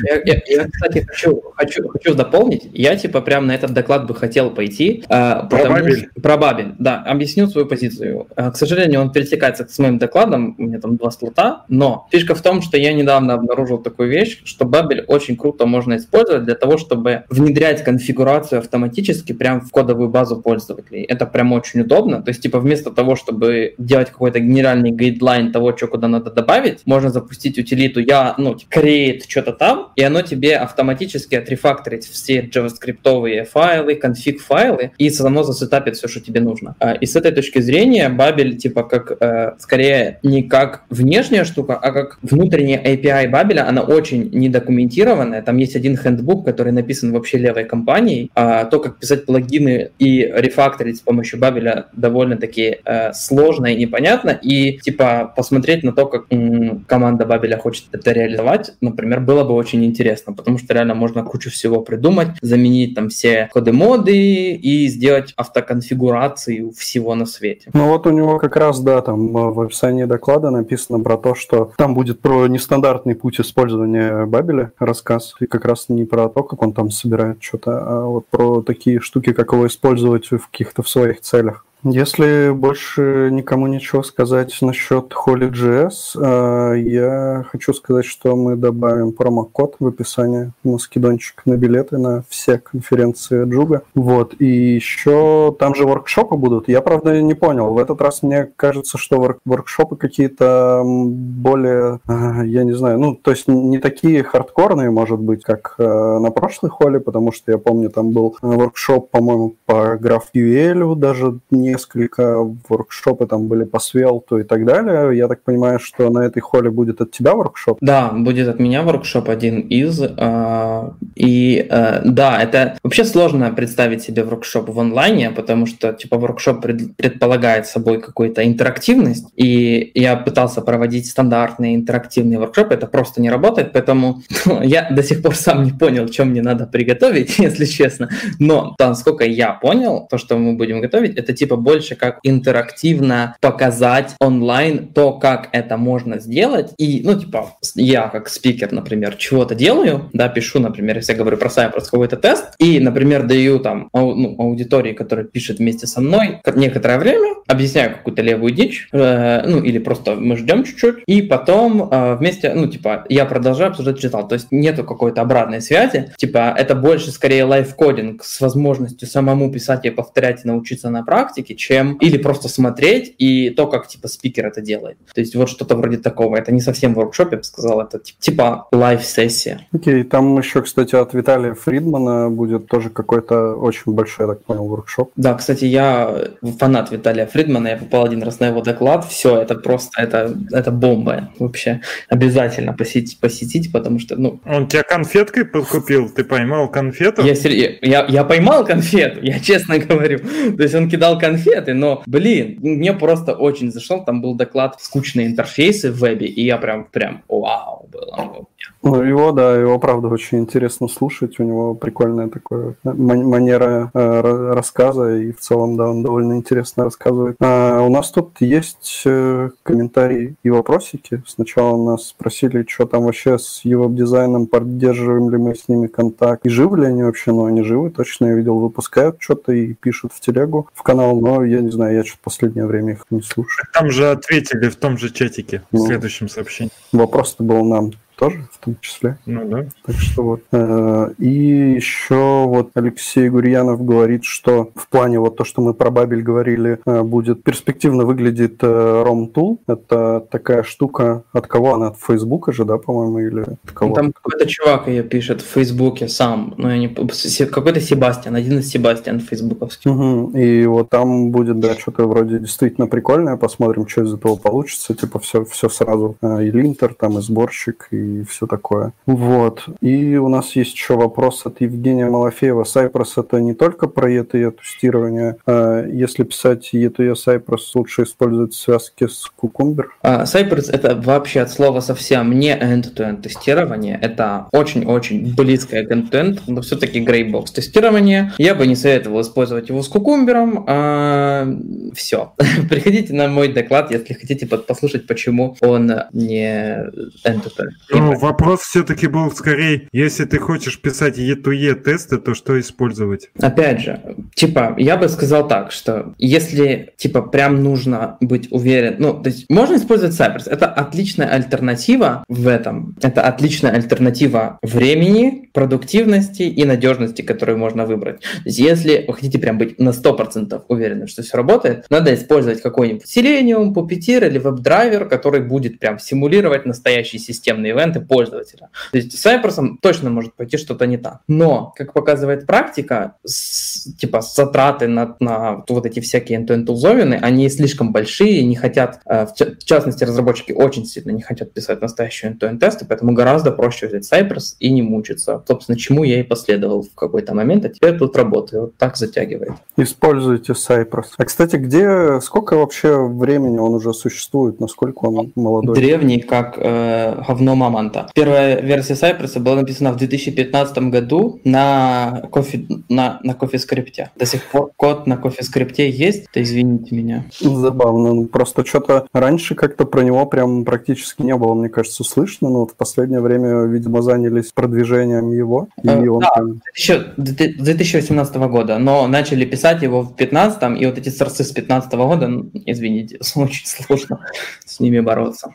Я, я, я, кстати, хочу, хочу, хочу дополнить. Я, типа, прям на этот доклад бы хотел пойти. Э, про Бабель? Про Бабель, да. Объясню свою позицию. Э, к сожалению, он пересекается с моим докладом. У меня там два слота. Но фишка в том, что я недавно обнаружил такую вещь, что Бабель очень круто можно использовать для того, чтобы внедрять конфигурацию автоматически прямо в кодовую базу пользователей. Это прям очень удобно. То есть, типа, вместо того, чтобы делать какой-то генеральный гайдлайн того, что куда надо добавить, можно запустить утилиту я, ну, create что-то там, и оно тебе автоматически отрефакторит все JavaScript файлы, конфиг файлы, и само засетапит все, что тебе нужно. А, и с этой точки зрения Babel, типа, как, э, скорее, не как внешняя штука, а как внутренняя API Babel, она очень недокументированная. Там есть один хендбук, который написан вообще левой компанией. А то, как писать плагины и рефакторить с помощью Babel довольно-таки э, сложно и непонятно. И, типа, посмотреть на то, как м- команда Бабеля хочет это реализовать, например, было бы очень интересно, потому что реально можно кучу всего придумать, заменить там все коды-моды и сделать автоконфигурацию всего на свете. Ну вот у него как раз, да, там э, в описании доклада написано про то, что там будет про нестандартный путь использования Бабеля рассказ, и как раз не про то, как он там собирает что-то, а вот про такие штуки, как его использовать в каких-то в своих целях. Если больше никому ничего сказать насчет Holy.js, э, я хочу сказать, что мы добавим промокод в описании на скидончик на билеты на все конференции Джуга. Вот. И еще там же воркшопы будут. Я, правда, не понял. В этот раз мне кажется, что воркшопы какие-то более, э, я не знаю, ну, то есть не такие хардкорные, может быть, как э, на прошлой холле, потому что я помню, там был воркшоп, по-моему, по GraphQL даже не несколько воркшопы там были по Svelte и так далее. Я так понимаю, что на этой холле будет от тебя воркшоп? Да, будет от меня воркшоп один из. Э, и э, да, это вообще сложно представить себе воркшоп в онлайне, потому что типа воркшоп пред, предполагает собой какую-то интерактивность. И я пытался проводить стандартные интерактивные воркшопы, это просто не работает, поэтому я до сих пор сам не понял, чем мне надо приготовить, если честно. Но, там, сколько я понял, то, что мы будем готовить, это типа больше как интерактивно показать онлайн то, как это можно сделать. И, ну, типа, я как спикер, например, чего-то делаю, да, пишу, например, если я говорю про Cypress какой-то тест, и, например, даю там ау, ну, аудитории, которая пишет вместе со мной некоторое время, объясняю какую-то левую дичь, э, ну, или просто мы ждем чуть-чуть, и потом э, вместе, ну, типа, я продолжаю обсуждать результат. То есть нету какой-то обратной связи, типа, это больше скорее лайфкодинг с возможностью самому писать и повторять и научиться на практике, чем или просто смотреть и то, как типа спикер это делает. То есть вот что-то вроде такого. Это не совсем воркшоп, я бы сказал, это типа live-сессия. Окей, okay, там еще, кстати, от Виталия Фридмана будет тоже какой-то очень большой, я так понял, воркшоп. Да, кстати, я фанат Виталия Фридмана, я попал один раз на его доклад, все, это просто, это, это бомба вообще. Обязательно посетить, посетить, потому что, ну... Он тебя конфеткой купил, ты поймал конфету? Я, я, я поймал конфету, я честно говорю. То есть он кидал конфеты, но, блин, мне просто очень зашло, там был доклад «Скучные интерфейсы в вебе», и я прям, прям, вау, было. Ну, его, да, его, правда, очень интересно слушать. У него прикольная такая манера э, рассказа, и в целом, да, он довольно интересно рассказывает. А у нас тут есть э, комментарии и вопросики. Сначала нас спросили, что там вообще с его дизайном, поддерживаем ли мы с ними контакт, и живы ли они вообще, но они живы, точно я видел, выпускают что-то и пишут в телегу, в канал, но я не знаю, я что-то последнее время их не слушаю. Там же ответили в том же чатике, в ну, следующем сообщении. Вопрос-то был нам тоже в том числе. Ну да. Так что вот. Э, и еще вот Алексей Гурьянов говорит, что в плане вот то, что мы про Бабель говорили, э, будет перспективно выглядит ROM Tool. Это такая штука, от кого она? От Фейсбука же, да, по-моему, или от кого? Там какой-то чувак ее пишет в Фейсбуке сам, ну, я не... какой-то Себастьян, один из Себастьян фейсбуковский. Угу. И вот там будет, да, что-то вроде действительно прикольное, посмотрим, что из этого получится, типа все, все сразу. Э, и линтер, там, и сборщик, и и все такое. Вот. И у нас есть еще вопрос от Евгения Малафеева. Cypress это не только про ETE тестирование. А если писать ETE Cypress, лучше использовать связки с Cucumber? Cypress это вообще от слова совсем не end-to-end тестирование. Это очень-очень близкое к end-to-end, но все-таки greybox тестирование. Я бы не советовал использовать его с Cucumber. Uh, все. Приходите на мой доклад, если хотите послушать, почему он не end-to-end. Ну, вопрос все-таки был скорее, если ты хочешь писать E2E тесты, то что использовать? Опять же, типа, я бы сказал так, что если, типа, прям нужно быть уверен, ну, то есть можно использовать Cypress, это отличная альтернатива в этом, это отличная альтернатива времени, продуктивности и надежности, которую можно выбрать. То есть если вы хотите прям быть на 100% уверены, что все работает, надо использовать какой-нибудь Selenium, Puppeteer или WebDriver, который будет прям симулировать настоящий системный ивент ивенты пользователя. То есть с Cypress точно может пойти что-то не так. Но, как показывает практика, с, типа затраты на, на вот эти всякие end-to-end тулзовины, они слишком большие, не хотят, э, в частности, разработчики очень сильно не хотят писать настоящие end-to-end тесты, поэтому гораздо проще взять Cypress и не мучиться. Собственно, чему я и последовал в какой-то момент, а теперь тут работаю. Вот так затягивает. Используйте Cypress. А, кстати, где, сколько вообще времени он уже существует, насколько он молодой? Древний, как э, говно мама Development. Первая версия Cypress была написана в 2015 году на кофе на, на CoffeeScript. До сих пор код на CoffeeScript есть, то извините меня. Забавно. Ну, просто что-то раньше как-то про него прям практически не было, мне кажется, слышно, но вот в последнее время, видимо, занялись продвижением его. И э, он да, прям... еще 2018 года, но начали писать его в 2015, и вот эти сорсы с 2015 года, извините, очень сложно с ними бороться.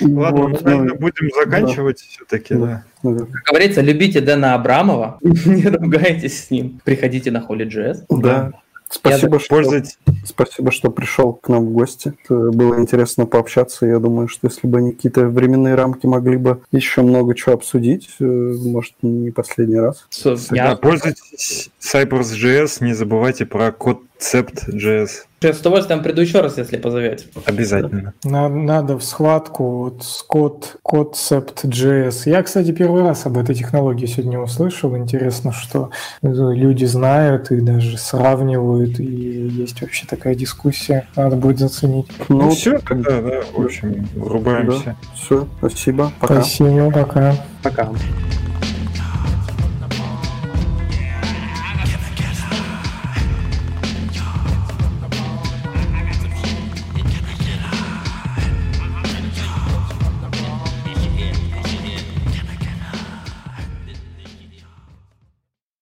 Ладно, вот, мы, наверное, будем заканчивать да. все-таки, да. да. Как говорится, любите Дэна Абрамова, не ругайтесь с ним, приходите на Holy.js. Да. Спасибо, что, пользуйтесь. спасибо, что пришел к нам в гости. Это было интересно пообщаться. Я думаю, что если бы они какие-то временные рамки могли бы еще много чего обсудить, э, может, не последний раз. Я... Пользуйтесь Cypress.js, не забывайте про код Concept.js. Я с удовольствием приду еще раз, если позовете. Обязательно. Надо, надо в схватку вот с код Concept.js. Я, кстати, первый раз об этой технологии сегодня услышал. Интересно, что люди знают и даже сравнивают, и есть вообще такая дискуссия. Надо будет заценить. Ну, ну все, тогда, да, в общем, врубаемся. Да. Все, спасибо, пока. Спасибо, пока. Пока.